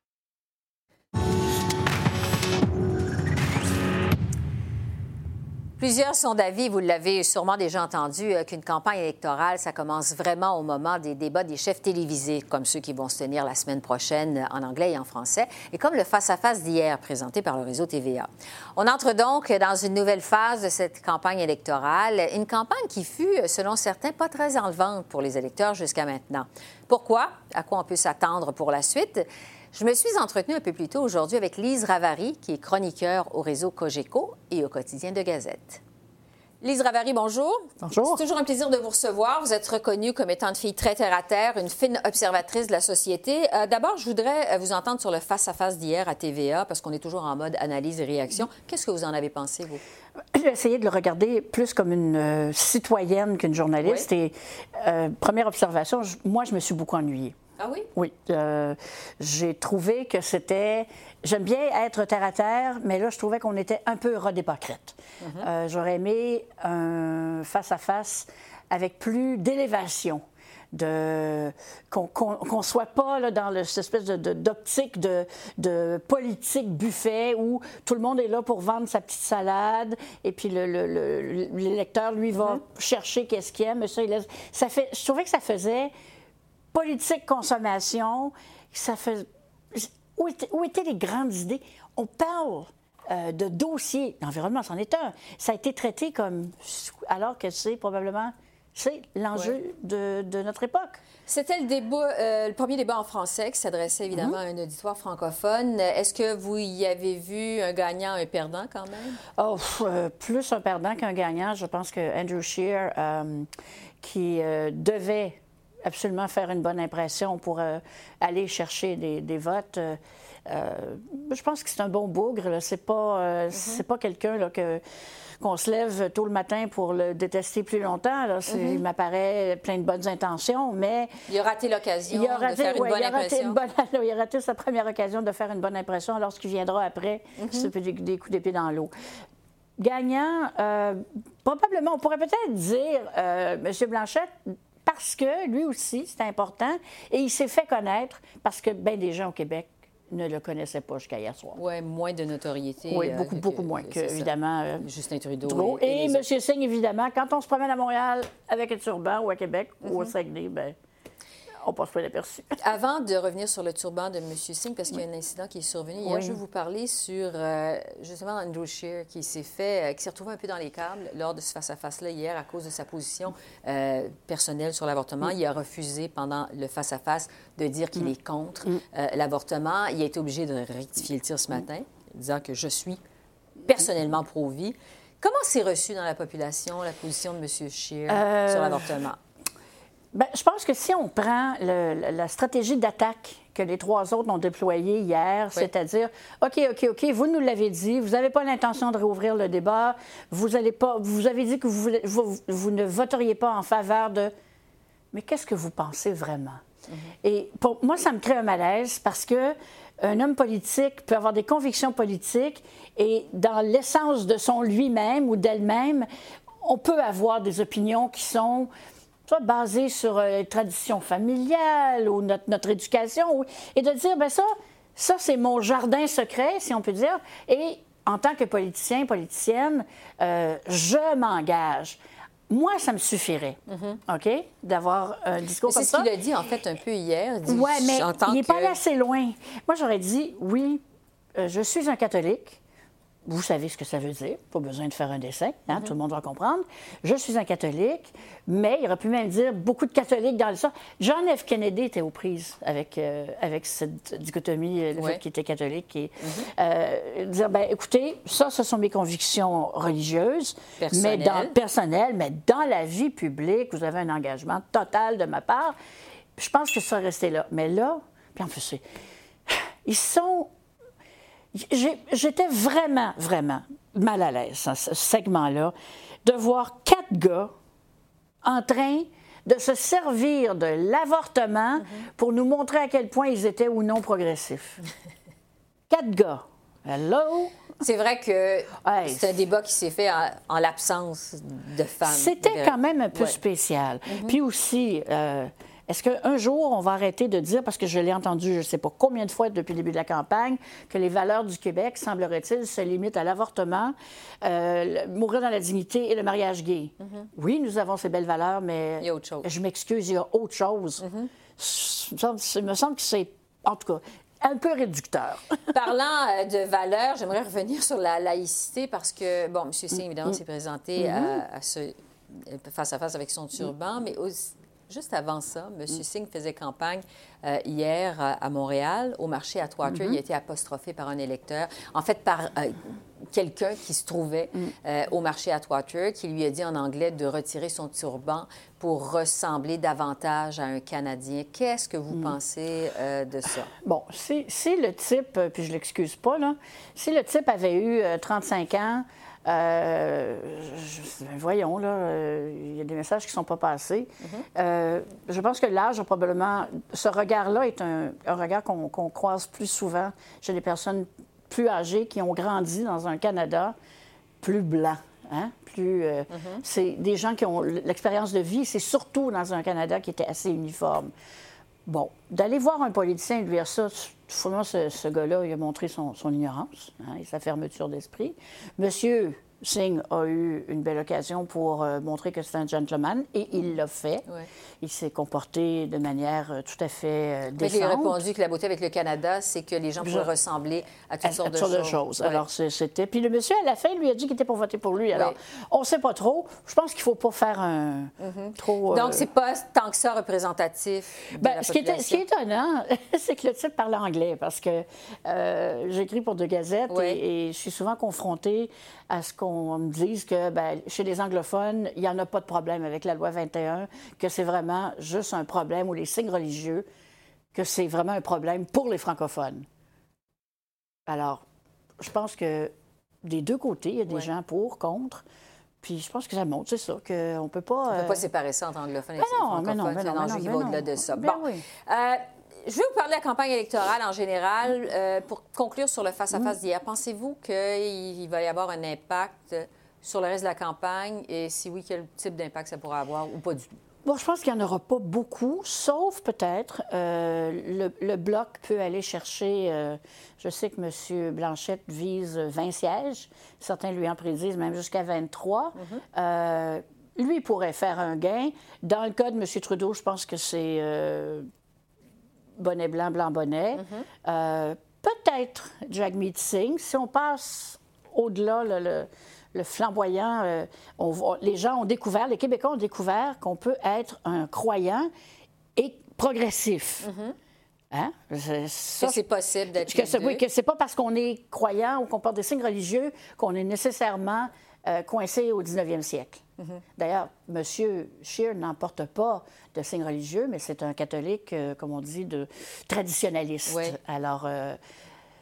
Plusieurs sont d'avis, vous l'avez sûrement déjà entendu, euh, qu'une campagne électorale, ça commence vraiment au moment des débats des chefs télévisés, comme ceux qui vont se tenir la semaine prochaine en anglais et en français, et comme le face-à-face d'hier présenté par le réseau TVA. On entre donc dans une nouvelle phase de cette campagne électorale, une campagne qui fut, selon certains, pas très enlevante pour les électeurs jusqu'à maintenant. Pourquoi? À quoi on peut s'attendre pour la suite? Je me suis entretenue un peu plus tôt aujourd'hui avec Lise Ravary, qui est chroniqueur au réseau Cogeco et au quotidien de Gazette. Lise Ravary, bonjour. Bonjour. C'est toujours un plaisir de vous recevoir. Vous êtes reconnue comme étant une fille très terre-à-terre, une fine observatrice de la société. Euh, d'abord, je voudrais euh, vous entendre sur le face-à-face d'hier à TVA, parce qu'on est toujours en mode analyse et réaction. Qu'est-ce que vous en avez pensé, vous? J'ai essayé de le regarder plus comme une euh, citoyenne qu'une journaliste. Et première observation, moi, je me suis beaucoup ennuyée. Ah oui? Oui. Euh, j'ai trouvé que c'était. J'aime bien être terre à terre, mais là, je trouvais qu'on était un peu redépocrite. Mhm. Euh, j'aurais aimé un face-à-face avec plus d'élévation. De, qu'on ne soit pas là, dans cette espèce d'optique de, de, politique buffet où tout le monde est là pour vendre sa petite salade et puis l'électeur, lui, va mhm. chercher qu'est-ce qu'il aime. Ça, il laisse... ça fait... Je trouvais que ça faisait politique consommation, ça fait. Où étaient, les grandes idées? On parle euh, de dossiers. L'environnement, c'en est un. Ça a été traité comme. alors que c'est probablement. C'est l'enjeu de, notre époque. C'était le débat, euh, le premier débat en français qui s'adressait évidemment mhm. à un auditoire francophone. Est-ce que vous y avez vu un gagnant, un perdant quand même? Oh, euh, plus un perdant qu'un gagnant. Je pense que Andrew Scheer, qui devait absolument faire une bonne impression pour euh, aller chercher des, votes. Euh, euh, je pense que c'est un bon bougre. C'est pas, mm-hmm. c'est pas quelqu'un que qu'on se lève tôt le matin pour le détester plus longtemps. Là. Mm-hmm. Il m'apparaît plein de bonnes intentions, mais... Il a raté l'occasion de faire une bonne impression. [LAUGHS] il a raté sa première occasion de faire une bonne impression lorsqu'il viendra après, mm -hmm. des, des coups d'épée dans l'eau. gagnant, euh, probablement, on pourrait peut-être dire euh, M. Blanchette, parce que lui aussi, c'est important, et il s'est fait connaître parce que bien des gens au Québec ne le connaissaient pas jusqu'à hier soir. Oui, moins de notoriété. Oui, euh, beaucoup, que- beaucoup moins que, évidemment. euh, Justin Trudeau. Et, M. autres. Singh, évidemment, quand on se promène à Montréal avec un turban ou à Québec ou Mhm. au Saguenay, ben, on passe pas inaperçu. [LAUGHS] Avant de revenir sur le turban de M. Singh, parce qu'il y a un incident qui est survenu, hier, Oui. je veux vous parler sur euh, justement Andrew Scheer qui s'est fait, euh, qui s'est retrouvé un peu dans les câbles lors de ce face-à-face-là hier à cause de sa position euh, personnelle sur l'avortement. Il a refusé pendant le face-à-face de dire qu'il est contre euh, l'avortement. Il a été obligé de rectifier le tir ce matin, disant que je suis personnellement pro-vie. Comment c'est reçu dans la population la position de M. Scheer Euh, sur l'avortement? Ben, je pense que si on prend le- la- stratégie d'attaque que les trois autres ont déployée hier, c'est-à-dire, OK, OK, OK, vous nous l'avez dit, vous n'avez pas l'intention de réouvrir le débat, vous, allez pas, vous avez dit que vous, vous, vous ne voteriez pas en faveur de... Mais qu'est-ce que vous pensez vraiment? Et pour moi, ça me crée un malaise parce que un homme politique peut avoir des convictions politiques et dans l'essence de son lui-même ou d'elle-même, on peut avoir des opinions qui sont soit basées sur euh, les traditions familiales ou notre, notre éducation, et de dire, ben ça, ça c'est mon jardin secret, si on peut dire, et en tant que politicien, politicienne, euh, je m'engage. Moi, ça me suffirait, OK, d'avoir un discours comme C'est ça. ce qu'il a dit, en fait, un peu hier. Oui, mais il n'est que- pas allé assez loin. Moi, j'aurais dit, oui, euh, je suis un catholique. Vous savez ce que ça veut dire. Pas besoin de faire un dessin, hein, tout le monde va comprendre. Je suis un catholique, mais il aurait pu même dire beaucoup de catholiques dans le sang. John F. Kennedy était aux prises avec, euh, avec cette dichotomie, euh, le Ouais. fait qu'il était catholique. Et, euh, dire, ben, écoutez, ça, ce sont mes convictions religieuses, mais Personnelles. dans, personnelles, mais dans la vie publique, vous avez un engagement total de ma part. Je pense que ça rester là. Mais là, puis en plus, ils sont J'étais vraiment, vraiment mal à l'aise, ce segment-là, de voir quatre gars en train de se servir de l'avortement pour nous montrer à quel point ils étaient ou non progressifs. [LAUGHS] quatre gars. Hello? C'est vrai que Ouais, c'est un débat qui s'est fait en, en l'absence de femmes. C'était quand même un peu Ouais. spécial. Puis aussi, euh, est-ce qu'un jour, on va arrêter de dire, parce que je l'ai entendu je ne sais pas combien de fois depuis le début de la campagne, que les valeurs du Québec, semblerait-il, se limitent à l'avortement, euh, mourir dans la dignité et le mariage gay? Oui, nous avons ces belles valeurs, mais... Il y a autre chose. Je m'excuse, il y a autre chose. Il me semble- Il me semble que c'est, en tout cas, un peu réducteur. [LAUGHS] Parlant euh, de valeurs, j'aimerais revenir sur la laïcité parce que, bon, M. Singh, évidemment, s'est présenté à, à ce face-à-face avec son turban, mais aussi- juste avant ça, M. Singh faisait campagne euh, hier euh, à Montréal, au marché à Twater. Il a été apostrophé par un électeur, en fait, par euh, quelqu'un qui se trouvait euh, au marché à qui lui a dit en anglais de retirer son turban pour ressembler davantage à un Canadien. Qu'est-ce que vous pensez euh, de ça? Bon, si, si le type, puis je l'excuse pas, là, si le type avait eu euh, 35 ans, je- ben voyons, là, euh, il y a des messages qui ne sont pas passés. Euh, je pense que l'âge a probablement. Ce regard-là est un, un regard qu'on croise plus souvent chez des personnes plus âgées qui ont grandi dans un Canada plus blanc. Hein? Plus, euh, C'est des gens qui ont l'expérience de vie, c'est surtout dans un Canada qui était assez uniforme. Bon, d'aller voir un politicien et lui dire ça, finalement, ce, gars-là, il a montré son, son ignorance hein, et sa fermeture d'esprit. Monsieur Singh a eu une belle occasion pour euh, montrer que c'est un gentleman et il l'a fait. Ouais. Il s'est comporté de manière euh, tout à fait euh, Mais j'ai décente. répondu que la beauté avec le Canada, c'est que les gens pourraient ressembler à toutes à- sortes à de choses. de Ouais. Alors, c'était. Puis le monsieur, à la fin, lui a dit qu'il était pour voter pour lui. Alors, on ne sait pas trop. Je pense qu'il ne faut pas faire un. Trop. euh, Donc, c'est pas tant que ça représentatif de Ben, la ce, qui est, ce qui est population. étonnant, [LAUGHS] c'est que le type parle anglais parce que j'écris pour deux gazettes et, et je suis souvent confrontée à ce qu'on me dise que ben, chez les anglophones, il n'y en a pas de problème avec la loi 21, que c'est vraiment juste un problème ou les signes religieux, que c'est vraiment un problème pour les francophones. Alors, je pense que des deux côtés, il y a des Ouais. gens pour, contre. Puis je pense que ça montre, c'est ça, qu'on ne peut pas. On ne euh, peut pas séparer ça entre anglophones et ben non, mais francophones. non, mais C'est un non, mais non, mais au-delà non. de ça. Ben bon. Je vais vous parler de la campagne électorale en général. Euh, pour conclure sur le face-à-face d'hier, pensez-vous qu'il va y avoir un impact sur le reste de la campagne? Et si oui, quel type d'impact ça pourrait avoir ou pas du tout? Bon, je pense qu'il n'y en aura pas beaucoup, sauf peut-être euh, le, bloc peut aller chercher. euh, je sais que M. Blanchette vise 20 sièges. Certains lui en prédisent même jusqu'à 23. Euh, lui pourrait faire un gain. Dans le cas de M. Trudeau, je pense que c'est bonnet blanc, blanc bonnet. Euh, peut-être Jagmeet Singh. Si on passe au-delà, le, le- le flamboyant, euh, on les gens ont découvert, les Québécois ont découvert qu'on peut être un croyant et progressif. Hein? C'est- ça, Que c'est possible d'être. que oui, que c'est pas parce qu'on est croyant ou qu'on porte des signes religieux qu'on est nécessairement euh, coincé au 19e siècle. D'ailleurs, M. Scheer n'en porte pas de signes religieux, mais c'est un catholique, euh, comme on dit, de traditionnaliste. Oui. Alors, euh,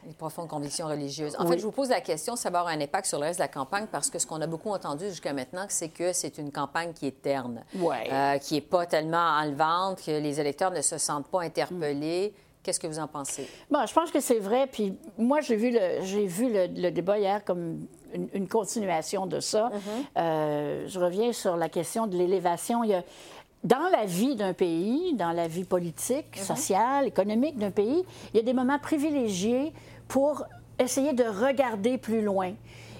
Une profonde conviction religieuse. En Oui. fait, je vous pose la question, ça va avoir un impact sur le reste de la campagne parce que ce qu'on a beaucoup entendu jusqu'à maintenant, c'est que c'est une campagne qui est terne. Euh, qui n'est pas tellement enlevante, que les électeurs ne se sentent pas interpellés. Qu'est-ce que vous en pensez? Bon, je pense que c'est vrai. Puis moi, j'ai vu le, j'ai vu le, le débat hier comme une, une continuation de ça. Euh, je reviens sur la question de l'élévation. Il y a, dans la vie d'un pays, dans la vie politique, sociale, économique d'un pays, il y a des moments privilégiés pour essayer de regarder plus loin.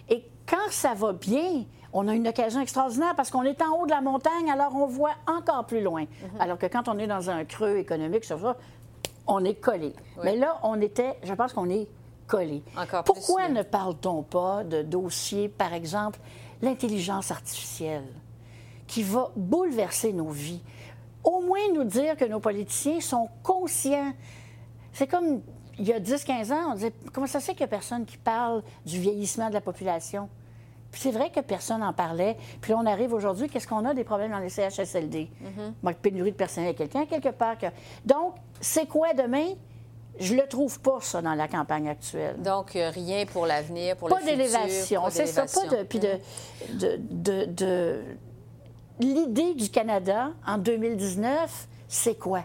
Et quand ça va bien, on a une occasion extraordinaire parce qu'on est en haut de la montagne, alors on voit encore plus loin. Alors que quand on est dans un creux économique, ça, on est collé. Mais là, on était, je pense qu'on est collé. Pourquoi ne parle-t-on pas de dossiers, par exemple, l'intelligence artificielle, qui va bouleverser nos vies? Au moins nous dire que nos politiciens sont conscients. C'est comme il y a 10-15 ans, on disait comment ça se fait qu'il n'y a personne qui parle du vieillissement de la population? Puis c'est vrai que personne n'en parlait. Puis là, on arrive aujourd'hui, qu'est-ce qu'on a des problèmes dans les CHSLD? Manque pénurie de personnel, quelqu'un quelque part. que- Donc, c'est quoi demain? Je le trouve pas, ça, dans la campagne actuelle. Donc, euh, rien pour l'avenir, pour Pas le d'élévation, c'est ça. Pas de. Puis de. de, de- de- L'idée du Canada en 2019, c'est quoi?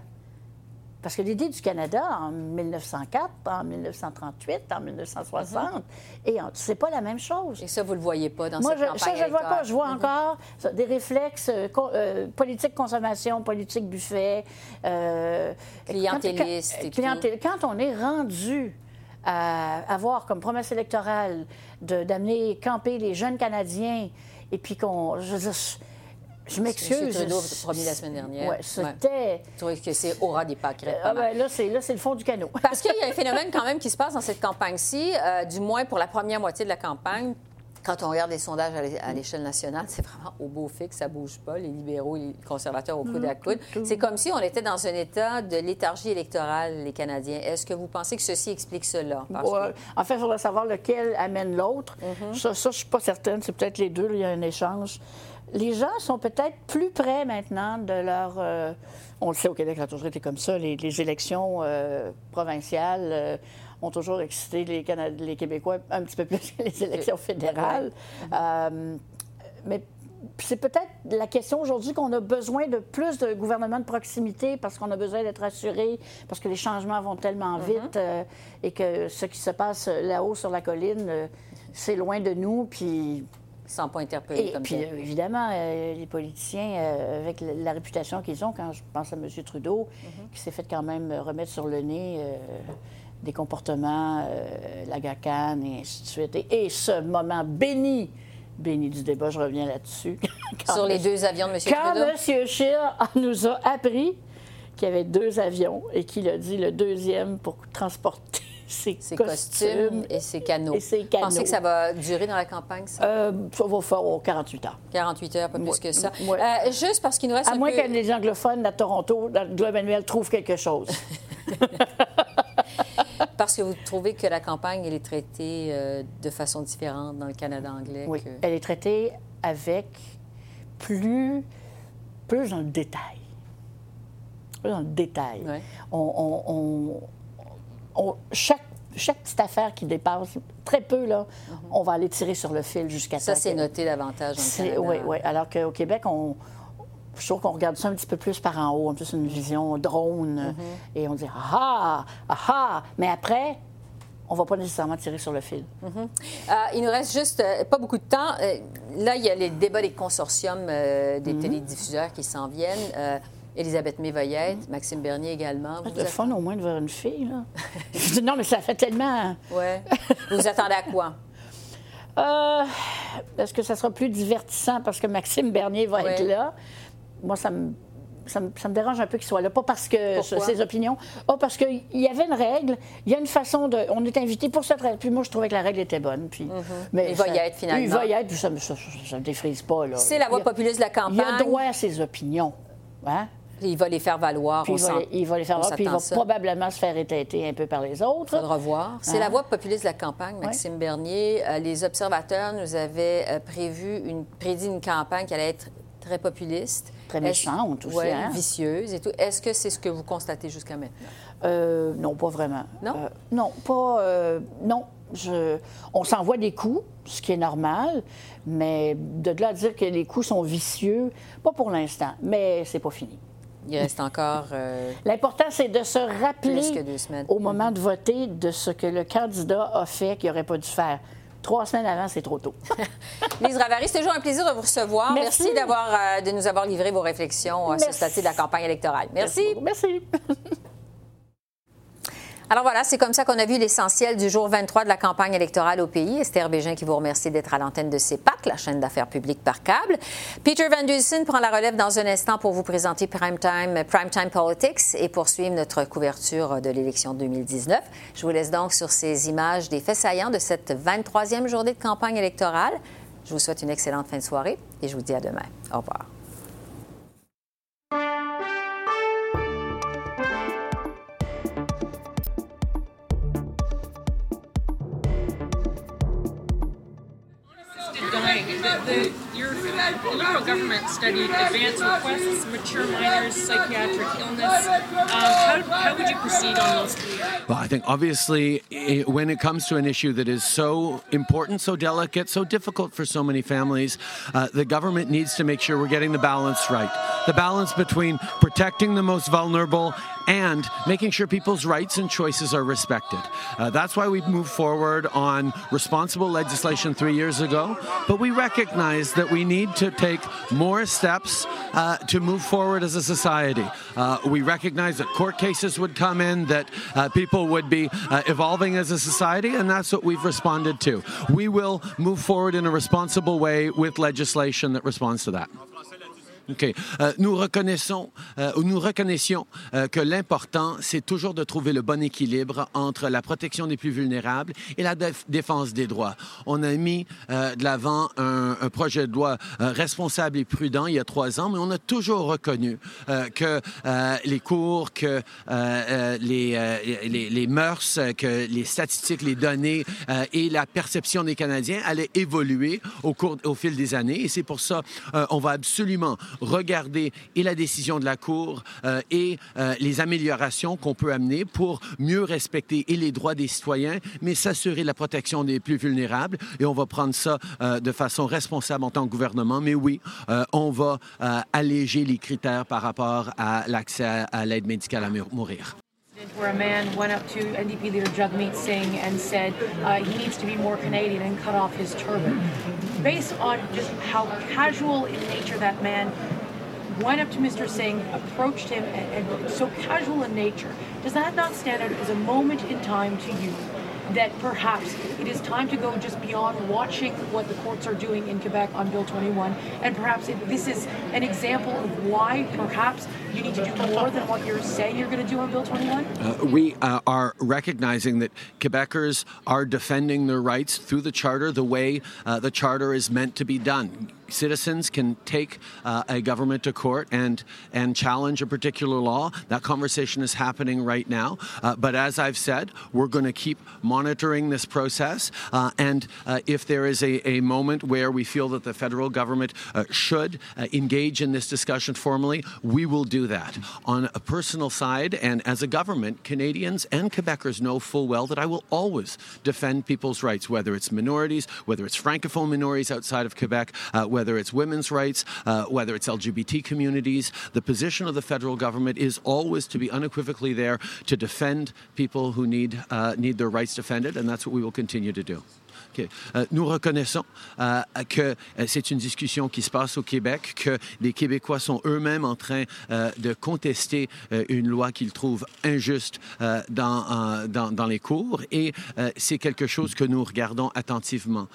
Parce que l'idée du Canada en 1904, en 1938, en 1960, et en- c'est pas la même chose. Et ça, vous ne le voyez pas dans Moi, cette je, campagne ça, je ne vois pas. Je vois encore ça, des réflexes euh, euh, politique consommation, politique buffet. euh, Clientéliste quand- et on est rendu à avoir comme promesse électorale d'amener camper les jeunes Canadiens et puis qu'on. Je, m'excuse. Trudeau a promis la semaine dernière. Oui, Ouais. c'était. Je trouve que c'est aura des pâquerettes. Ah pas mal. ben, là, c'est là, c'est le fond du canot. Parce qu'il y a un [LAUGHS] phénomène quand même qui se passe dans cette campagne-ci, euh, du moins pour la première moitié de la campagne. Quand on regarde les sondages à l'é- à l'échelle nationale, c'est vraiment au beau fixe, ça bouge pas, les libéraux et les conservateurs au coude à coude. C'est comme si on était dans un état de léthargie électorale, les Canadiens. Est-ce que vous pensez que ceci explique cela? Parce que- Ouais. En fait, il faudrait savoir lequel amène l'autre. Ça, ça, je suis pas certaine. C'est peut-être les deux. Il y a un échange. Les gens sont peut-être plus près maintenant de leur. euh, on le sait au Québec, ça a toujours été comme ça. Les, les élections euh, provinciales euh, ont toujours excité les, Québécois un petit peu plus que les élections fédérales. Mais c'est peut-être la question aujourd'hui qu'on a besoin de plus de gouvernements de proximité parce qu'on a besoin d'être assuré, parce que les changements vont tellement vite euh, et que ce qui se passe là-haut sur la colline, euh, c'est loin de nous. Puis, Sans pas interpeller et comme puis tel. évidemment, euh, les politiciens, euh, avec la, la réputation qu'ils ont, quand je pense à M. Trudeau, qui s'est fait quand même remettre sur le nez euh, des comportements, la GACAN et ainsi de suite. Et, et ce moment béni, béni du débat, je reviens là-dessus. [LAUGHS] Quand Sur les deux avions de M. Quand Trudeau? M. Scheer nous a appris qu'il y avait deux avions et qu'il a dit le deuxième pour transporter ses, Ses costumes. costumes et ses canaux. et ses Vous pensez canaux. que ça va durer dans la campagne, ça? Euh, ça va faire oh, 48 heures. 48 heures, pas plus que ça. Euh, juste parce qu'il nous reste À un moins peu... que les anglophones à Toronto, dans le Globe annuel, trouvent quelque chose. [LAUGHS] [LAUGHS] Parce que vous trouvez que la campagne, elle est traitée euh, de façon différente dans le Canada anglais Oui, que... elle est traitée avec plus, plus dans le détail. Plus dans le détail. Ouais. On, on- on- on- chaque, chaque petite affaire qui dépasse, très peu, là, on va aller tirer sur le fil jusqu'à. Ça, temps c'est que- noté davantage. Oui, oui. Alors qu'au Québec, on, je trouve qu'on regarde ça un petit peu plus par en haut, un peu une vision drone, euh, et on dit ah ah ah, mais après, on va pas nécessairement tirer sur le fil. Euh, il nous reste juste euh, pas beaucoup de temps. Euh, là, il y a les débats des consortiums des télédiffuseurs qui s'en viennent. Elisabeth Mévoyette, Maxime Bernier également. Vous C'est le fun au moins de voir une fille, là. Je dis, [LAUGHS] non, mais ça fait tellement. Ouais. vous vous attendez à quoi? Euh, Est-ce que ça sera plus divertissant parce que Maxime Bernier va Ouais. être là? Moi, ça me, ça me, ça me dérange un peu qu'il soit là. Pas parce que Pourquoi? ses opinions. Oh, parce qu'il y avait une règle, il y a une façon de. On est invité pour cette règle. Puis moi, je trouvais que la règle était bonne. Puis, mais Mm-hmm. Il va y être, finalement. Il va y être, puis ça ne ça me défrise pas. C'est la voix a- populiste de la Il a campagne. droit à ses opinions. Hein? Il va les faire valoir. Puis il va, les- il va les faire on voir, puis il va ça. probablement se faire étêter un peu par les autres. faudra voir. C'est la voix populiste de la campagne, Maxime Bernier. Euh, les observateurs nous avaient euh, prévu, une, prédit une campagne qui allait être très populiste. Très méchante aussi, Ouais, hein? vicieuse et tout. Est-ce que c'est ce que vous constatez jusqu'à maintenant? Euh, non, pas vraiment. Non? Euh, non, pas. euh, non. Je, on s'envoie des coups, ce qui est normal, mais de là à dire que les coups sont vicieux, pas pour l'instant, mais c'est pas fini. Il reste encore... euh, L'important, c'est de se rappeler au moment de voter de ce que le candidat a fait qu'il n'aurait pas dû faire. Trois semaines avant, c'est trop tôt. [LAUGHS] Lise Ravary, c'est toujours un plaisir de vous recevoir. Merci. Merci, d'avoir, euh, de nous avoir livré vos réflexions à ce Merci. stade de la campagne électorale. Merci. Merci. [LAUGHS] Alors voilà, c'est comme ça qu'on a vu l'essentiel du jour 23 de la campagne électorale au pays. Esther Bégin qui vous remercie d'être à l'antenne de CEPAC, la chaîne d'affaires publiques par câble. Peter Van Dusen prend la relève dans un instant pour vous présenter Primetime, Primetime Politics et poursuivre notre couverture de l'élection 2019. Je vous laisse donc sur ces images des faits saillants de cette 23e journée de campagne électorale. Je vous souhaite une excellente fin de soirée et je vous dis à demain. Au revoir. The, your federal government studied advanced requests, mature minors, psychiatric illness. Um, how, how would you proceed on those? Well, I think obviously i- when it comes to an issue that is so important, so delicate, so difficult for so many families, uh, the government needs to make sure we're getting the balance right. The balance between protecting the most vulnerable and making sure people's rights and choices are respected. Uh, that's why we moved forward on responsible legislation three years ago, but we recognize that we need to take more steps uh, to move forward as a society. Uh, we recognize that court cases would come in, that uh, people would be uh, evolving as a society, and that's what we've responded to. We will move forward in a responsible way with legislation that responds to that. Euh, euh, ou nous reconnaissions euh, que l'important, c'est toujours de trouver le bon équilibre entre la protection des plus vulnérables et la déf- défense des droits. On a mis de l'avant un, projet de loi responsable et prudent il y a trois ans, mais on a toujours reconnu que les cours, que les, les, mœurs, que les statistiques, les données et la perception des Canadiens allaient évoluer au cours, au fil des années. Et c'est pour ça on va absolument regarder et la décision de la Cour euh, et euh, les améliorations qu'on peut amener pour mieux respecter et les droits des citoyens, mais s'assurer la protection des plus vulnérables. Et on va prendre ça euh, de façon responsable en tant que gouvernement. Mais oui, on va alléger les critères par rapport à l'accès à, l'aide médicale à mou- mourir. where a man went up to NDP leader Jagmeet Singh and said uh, he needs to be more Canadian and cut off his turban. Based on just how casual in nature that man went up to Mr. Singh, approached him, and, and so casual in nature, does that not stand out as a moment in time to you? That perhaps it is time to go just beyond watching what the courts are doing in Quebec on Bill 21, and perhaps it, this is an example of why perhaps you need to do more than what you're saying you're going to do on Bill 21? Uh, we uh, are recognizing that Quebecers are defending their rights through the Charter the way uh, the Charter is meant to be done. Citizens can take uh, a government to court and and challenge a particular law. That conversation is happening right now. Uh, but as I've said, we're going to keep monitoring this process. Uh, and uh, if there is a, a moment where we feel that the federal government uh, should uh, engage in this discussion formally, we will do that. On a personal side, and as a government, Canadians and Quebecers know full well that I will always defend people's rights, whether it's minorities, whether it's francophone minorities outside of Quebec, uh, whether it's women's rights, uh, whether it's LGBT communities. The position of the federal government is always to be unequivocally there to defend people who need, uh, need their rights defended, and that's what we will continue to do. Euh, nous reconnaissons euh, que euh, c'est une discussion qui se passe au Québec, que les Québécois sont eux-mêmes en train de contester une loi qu'ils trouvent injuste dans, dans, les cours et c'est quelque chose que nous regardons attentivement.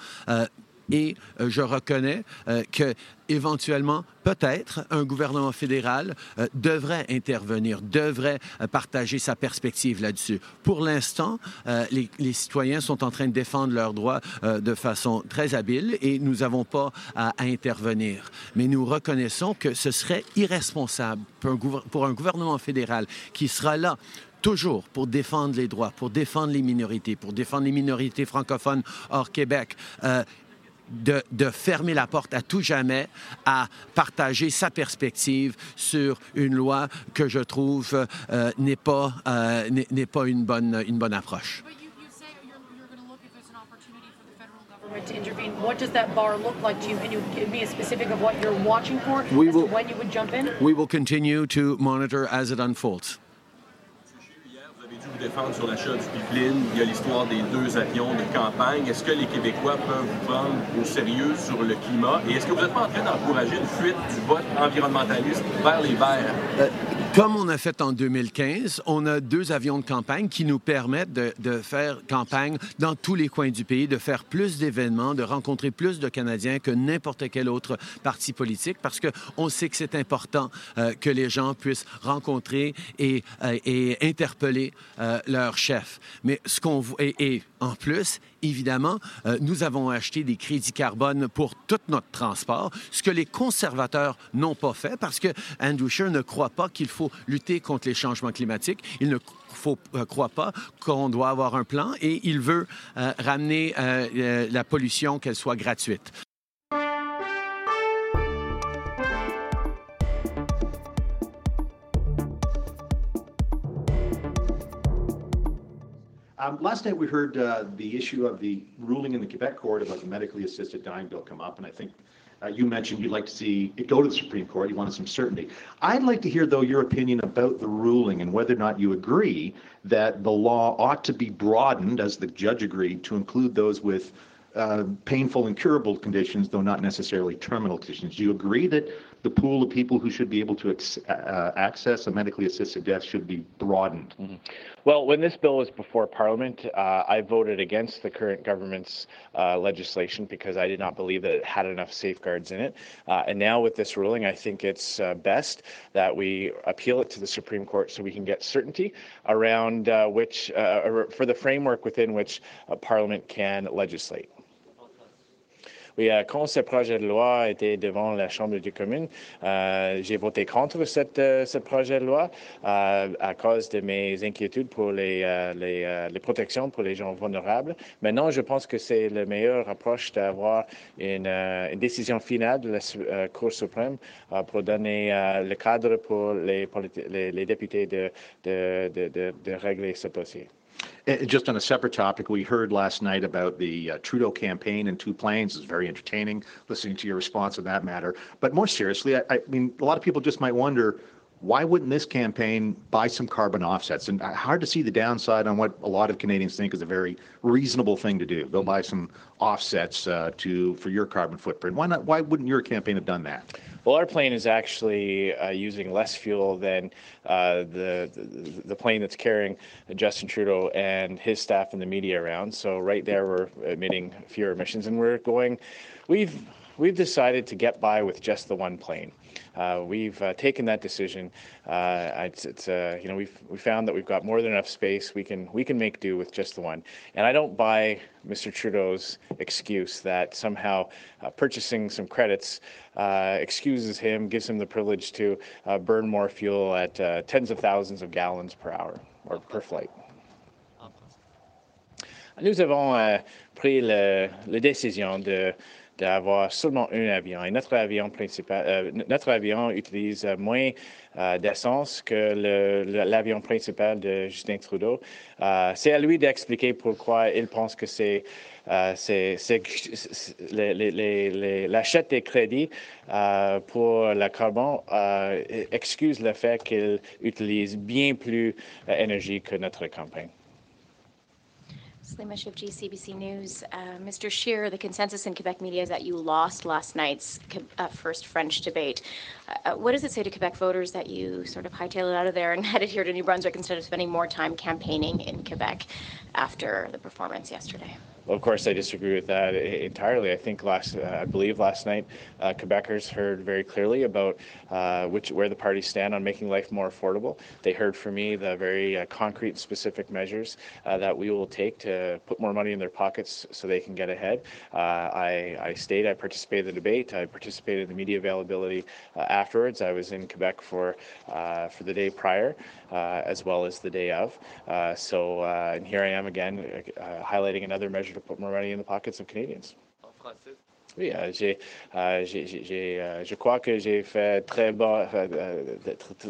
Et euh, je reconnais euh, que éventuellement, peut-être, un gouvernement fédéral euh, devrait intervenir, devrait euh, partager sa perspective là-dessus. Pour l'instant, euh, les, les, citoyens sont en train de défendre leurs droits euh, de façon très habile et nous n'avons pas à, à, intervenir. Mais nous reconnaissons que ce serait irresponsable pour un, pour un gouvernement fédéral qui sera là toujours pour défendre les droits, pour défendre les minorités, pour défendre les minorités francophones hors Québec. Euh, de, de, fermer la porte à tout jamais à partager sa perspective sur une loi que je trouve euh, n'est pas, euh, n'est pas une bonne, une bonne approche. to intervene. What does that bar look like to you? Can you give me a specific of what you're watching for we will, when you would jump in? We will continue to monitor as it unfolds. Vous défendre sur l'achat du pipeline. Il y a l'histoire des deux avions de campagne? Est-ce que les Québécois peuvent vous prendre au sérieux sur le climat? Et est-ce que vous n'êtes pas en train d'encourager une fuite du vote environnementaliste vers les Verts? Euh, comme on a fait en 2015, on a deux avions de campagne qui nous permettent de, faire campagne dans tous les coins du pays, de faire plus d'événements, de rencontrer plus de Canadiens que n'importe quel autre parti politique, parce qu'on sait que c'est important euh, que les gens puissent rencontrer et, euh, interpeller euh, leur chef. Mais ce qu'on et, et en plus, évidemment, euh, nous avons acheté des crédits carbone pour tout notre transport, ce que les conservateurs n'ont pas fait parce que Andrew Scheer ne croit pas qu'il faut lutter contre les changements climatiques. Il ne faut, euh, croit pas qu'on doit avoir un plan et il veut euh, ramener euh, euh, la pollution qu'elle soit gratuite. Um, last night we heard uh, the issue of the ruling in the Quebec court about the medically assisted dying bill come up, and I think uh, you mentioned you'd like to see it go to the Supreme Court. You wanted some certainty. I'd like to hear, though, your opinion about the ruling and whether or not you agree that the law ought to be broadened, as the judge agreed, to include those with uh, painful, incurable conditions, though not necessarily terminal conditions. Do you agree that the pool of people who should be able to ex- uh, access a medically assisted death should be broadened? Mm-hmm. Well, when this bill was before Parliament, uh, I voted against the current government's uh, legislation because I did not believe that it had enough safeguards in it. Uh, and now with this ruling, I think it's uh, best that we appeal it to the Supreme Court so we can get certainty around uh, which, uh, for the framework within which Parliament can legislate. Oui, euh, quand ce projet de loi était devant la Chambre des communes, euh, j'ai voté contre euh, ce projet de loi euh, à cause de mes inquiétudes pour les, euh, euh, protections pour les gens vulnérables. Maintenant, je pense que c'est la meilleure approche d'avoir une, décision finale de la Cour suprême pour donner le cadre pour les, députés de, de régler ce dossier. Just on a separate topic, we heard last night about the uh, Trudeau campaign and two planes. It's very entertaining listening to your response on that matter. But more seriously, I, I, mean, a lot of people just might wonder why wouldn't this campaign buy some carbon offsets? And uh, hard to see the downside on what a lot of Canadians think is a very reasonable thing to do. Go buy some offsets uh, to for your carbon footprint. Why not? Why wouldn't your campaign have done that? Well, our plane is actually uh, using less fuel than uh, the, the, the plane that's carrying Justin Trudeau and his staff and the media around. So right there, we're emitting fewer emissions, and we're going. We've we've decided to get by with just the one plane. Uh, we've uh, taken that decision. Uh, it's, it's uh, you know we've we found that we've got more than enough space. We can we can make do with just the one. And I don't buy Mr. Trudeau's excuse that somehow uh, purchasing some credits uh, excuses him, gives him the privilege to burn more fuel at tens of thousands of gallons per hour or per flight. Nous avons pris la décision de d'avoir seulement un avion. Et notre avion principal, notre avion utilise moins d'essence que l'avion principal de Justin Trudeau. c'est à lui d'expliquer pourquoi il pense que c'est l'achat des crédits pour le carbone excuse le fait qu'il utilise bien plus d'énergie que notre campagne. Salima Shivji, CBC News. Uh, Mr. Scheer, the consensus in Quebec media is that you lost last night's uh, first French debate. Uh, what does it say to Quebec voters that you sort of hightailed out of there and [LAUGHS] headed here to New Brunswick instead of spending more time campaigning in Quebec after the performance yesterday? Of course, I disagree with that entirely. I think last, uh, I believe last night, uh, Quebecers heard very clearly about uh, which where the parties stand on making life more affordable. They heard from me the very uh, concrete specific measures uh, that we will take to put more money in their pockets so they can get ahead. Uh, I, I stayed, I participated in the debate, I participated in the media availability afterwards. I was in Quebec for for the day prior, as well as the day of. so, and here I am again, highlighting another measure to put more money in the pockets of Canadians. Oui, euh, j'ai, euh, j'ai, j'ai, euh, je crois que j'ai fait très bon,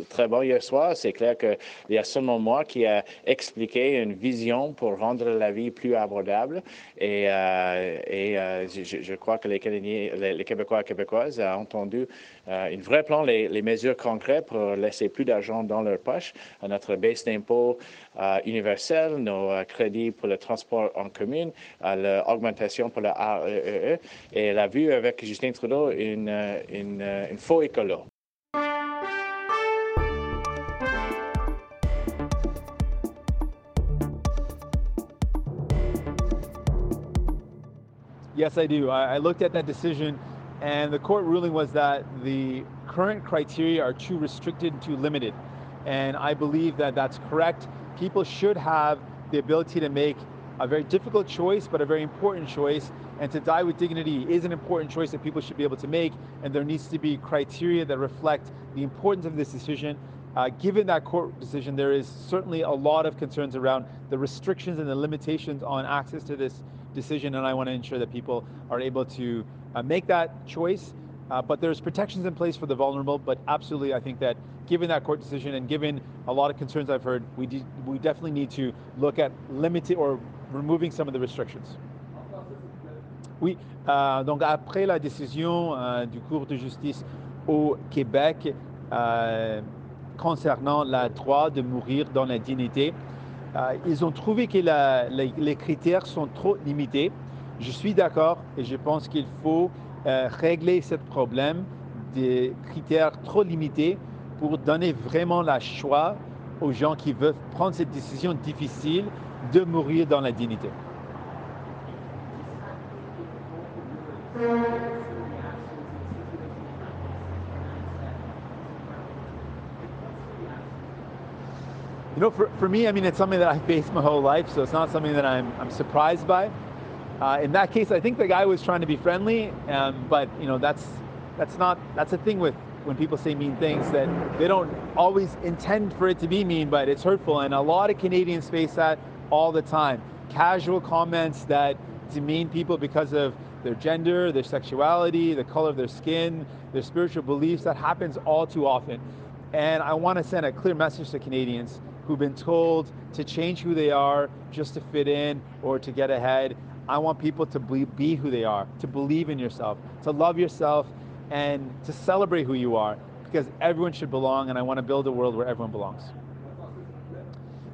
très bon hier soir. C'est clair qu'il y a seulement moi qui a expliqué une vision pour rendre la vie plus abordable. Et, et je, je, crois que les Canadiens, les, Québécois et Québécoises ont entendu un vrai plan, les, mesures concrètes pour laisser plus d'argent dans leur poche. Notre baisse d'impôt universelle, nos crédits pour le transport en commune, l'augmentation pour le AEE e et la vue avec Justin Trudeau une, une, une faux écolo. Yes, I do. I looked at that decision, and the court ruling was that the current criteria are too restricted and too limited. And I believe that that's correct. People should have the ability to make a very difficult choice, but a very important choice. And to die with dignity is an important choice that people should be able to make. And there needs to be criteria that reflect the importance of this decision. Uh, given that court decision, there is certainly a lot of concerns around the restrictions and the limitations on access to this decision. And I want to ensure that people are able to uh, make that choice. Uh, but there's protections in place for the vulnerable. But absolutely, I think that given that court decision and given a lot of concerns I've heard, we, de- we definitely need to look at limiting or removing some of the restrictions. Oui, euh, donc après la décision euh, du cours de justice au Québec euh, concernant le droit de mourir dans la dignité, ils ont trouvé que les, les, critères sont trop limités. Je suis d'accord et je pense qu'il faut euh, régler ce problème des critères trop limités pour donner vraiment le choix aux gens qui veulent prendre cette décision difficile de mourir dans la dignité. You know, for, for me, I mean, it's something that I've based my whole life, so it's not something that I'm, I'm surprised by. Uh, in that case, I think the guy was trying to be friendly, um, but you know, that's that's not that's a thing with when people say mean things that they don't always intend for it to be mean, but it's hurtful. And a lot of Canadians face that all the time. Casual comments that demean people because of their gender, their sexuality, the color of their skin, their spiritual beliefs. That happens all too often. And I want to send a clear message to Canadians who've been told to change who they are just to fit in or to get ahead. I want people to be, be who they are, to believe in yourself, to love yourself, and to celebrate who you are because everyone should belong and I want to build a world where everyone belongs.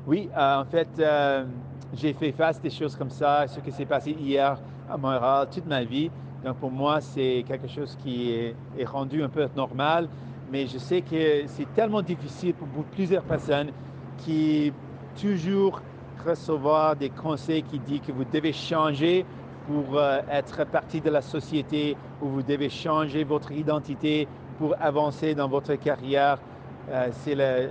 Oui, euh, en fait, euh, j'ai fait face à des choses comme ça, ce qui s'est passé hier à Montréal toute ma vie. Donc pour moi, c'est quelque chose qui est, est, rendu un peu normal, mais je sais que c'est tellement difficile pour plusieurs personnes qui toujours recevoir des conseils qui disent que vous devez changer pour euh, être partie de la société, où vous devez changer votre identité pour avancer dans votre carrière. Euh,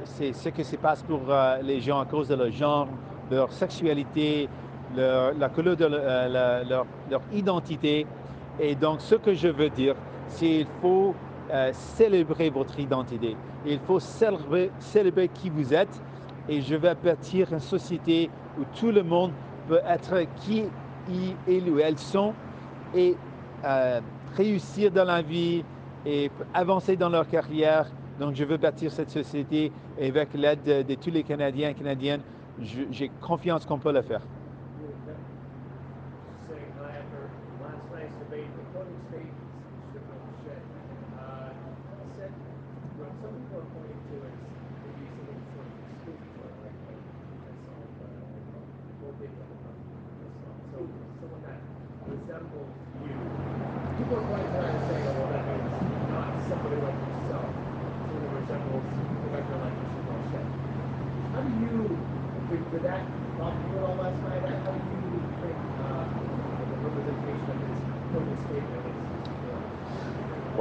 c'est ce qui se passe pour euh, les gens à cause de leur genre, leur sexualité, leur, la couleur de leur, leur, leur, identité. Et donc, ce que je veux dire, c'est qu'il faut célébrer votre identité. Il faut célébrer, célébrer qui vous êtes. Et je vais bâtir une société où tout le monde peut être qui il ou elles sont et euh, réussir dans la vie et avancer dans leur carrière. Donc, je veux bâtir cette société et avec l'aide de, de tous les Canadiens et Canadiennes, j'ai confiance qu'on peut le faire.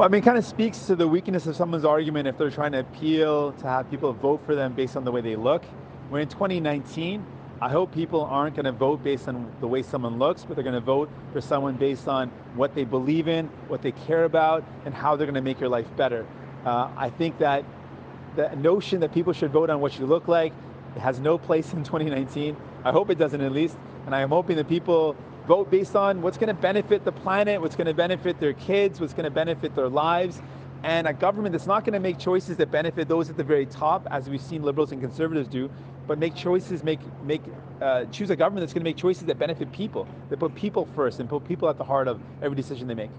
Well, I mean, kind of speaks to the weakness of someone's argument if they're trying to appeal to have people vote for them based on the way they look. We're in 2019. I hope people aren't going to vote based on the way someone looks, but they're going to vote for someone based on what they believe in, what they care about, and how they're going to make your life better. Uh, I think that the notion that people should vote on what you look like has no place in 2019. I hope it doesn't at least. And I am hoping that people vote based on what's going to benefit the planet, what's going to benefit their kids, what's going to benefit their lives. And a government that's not going to make choices that benefit those at the very top, as we've seen liberals and conservatives do, but make choices, make make uh, choose a government that's going to make choices that benefit people, that put people first, and put people at the heart of every decision they make.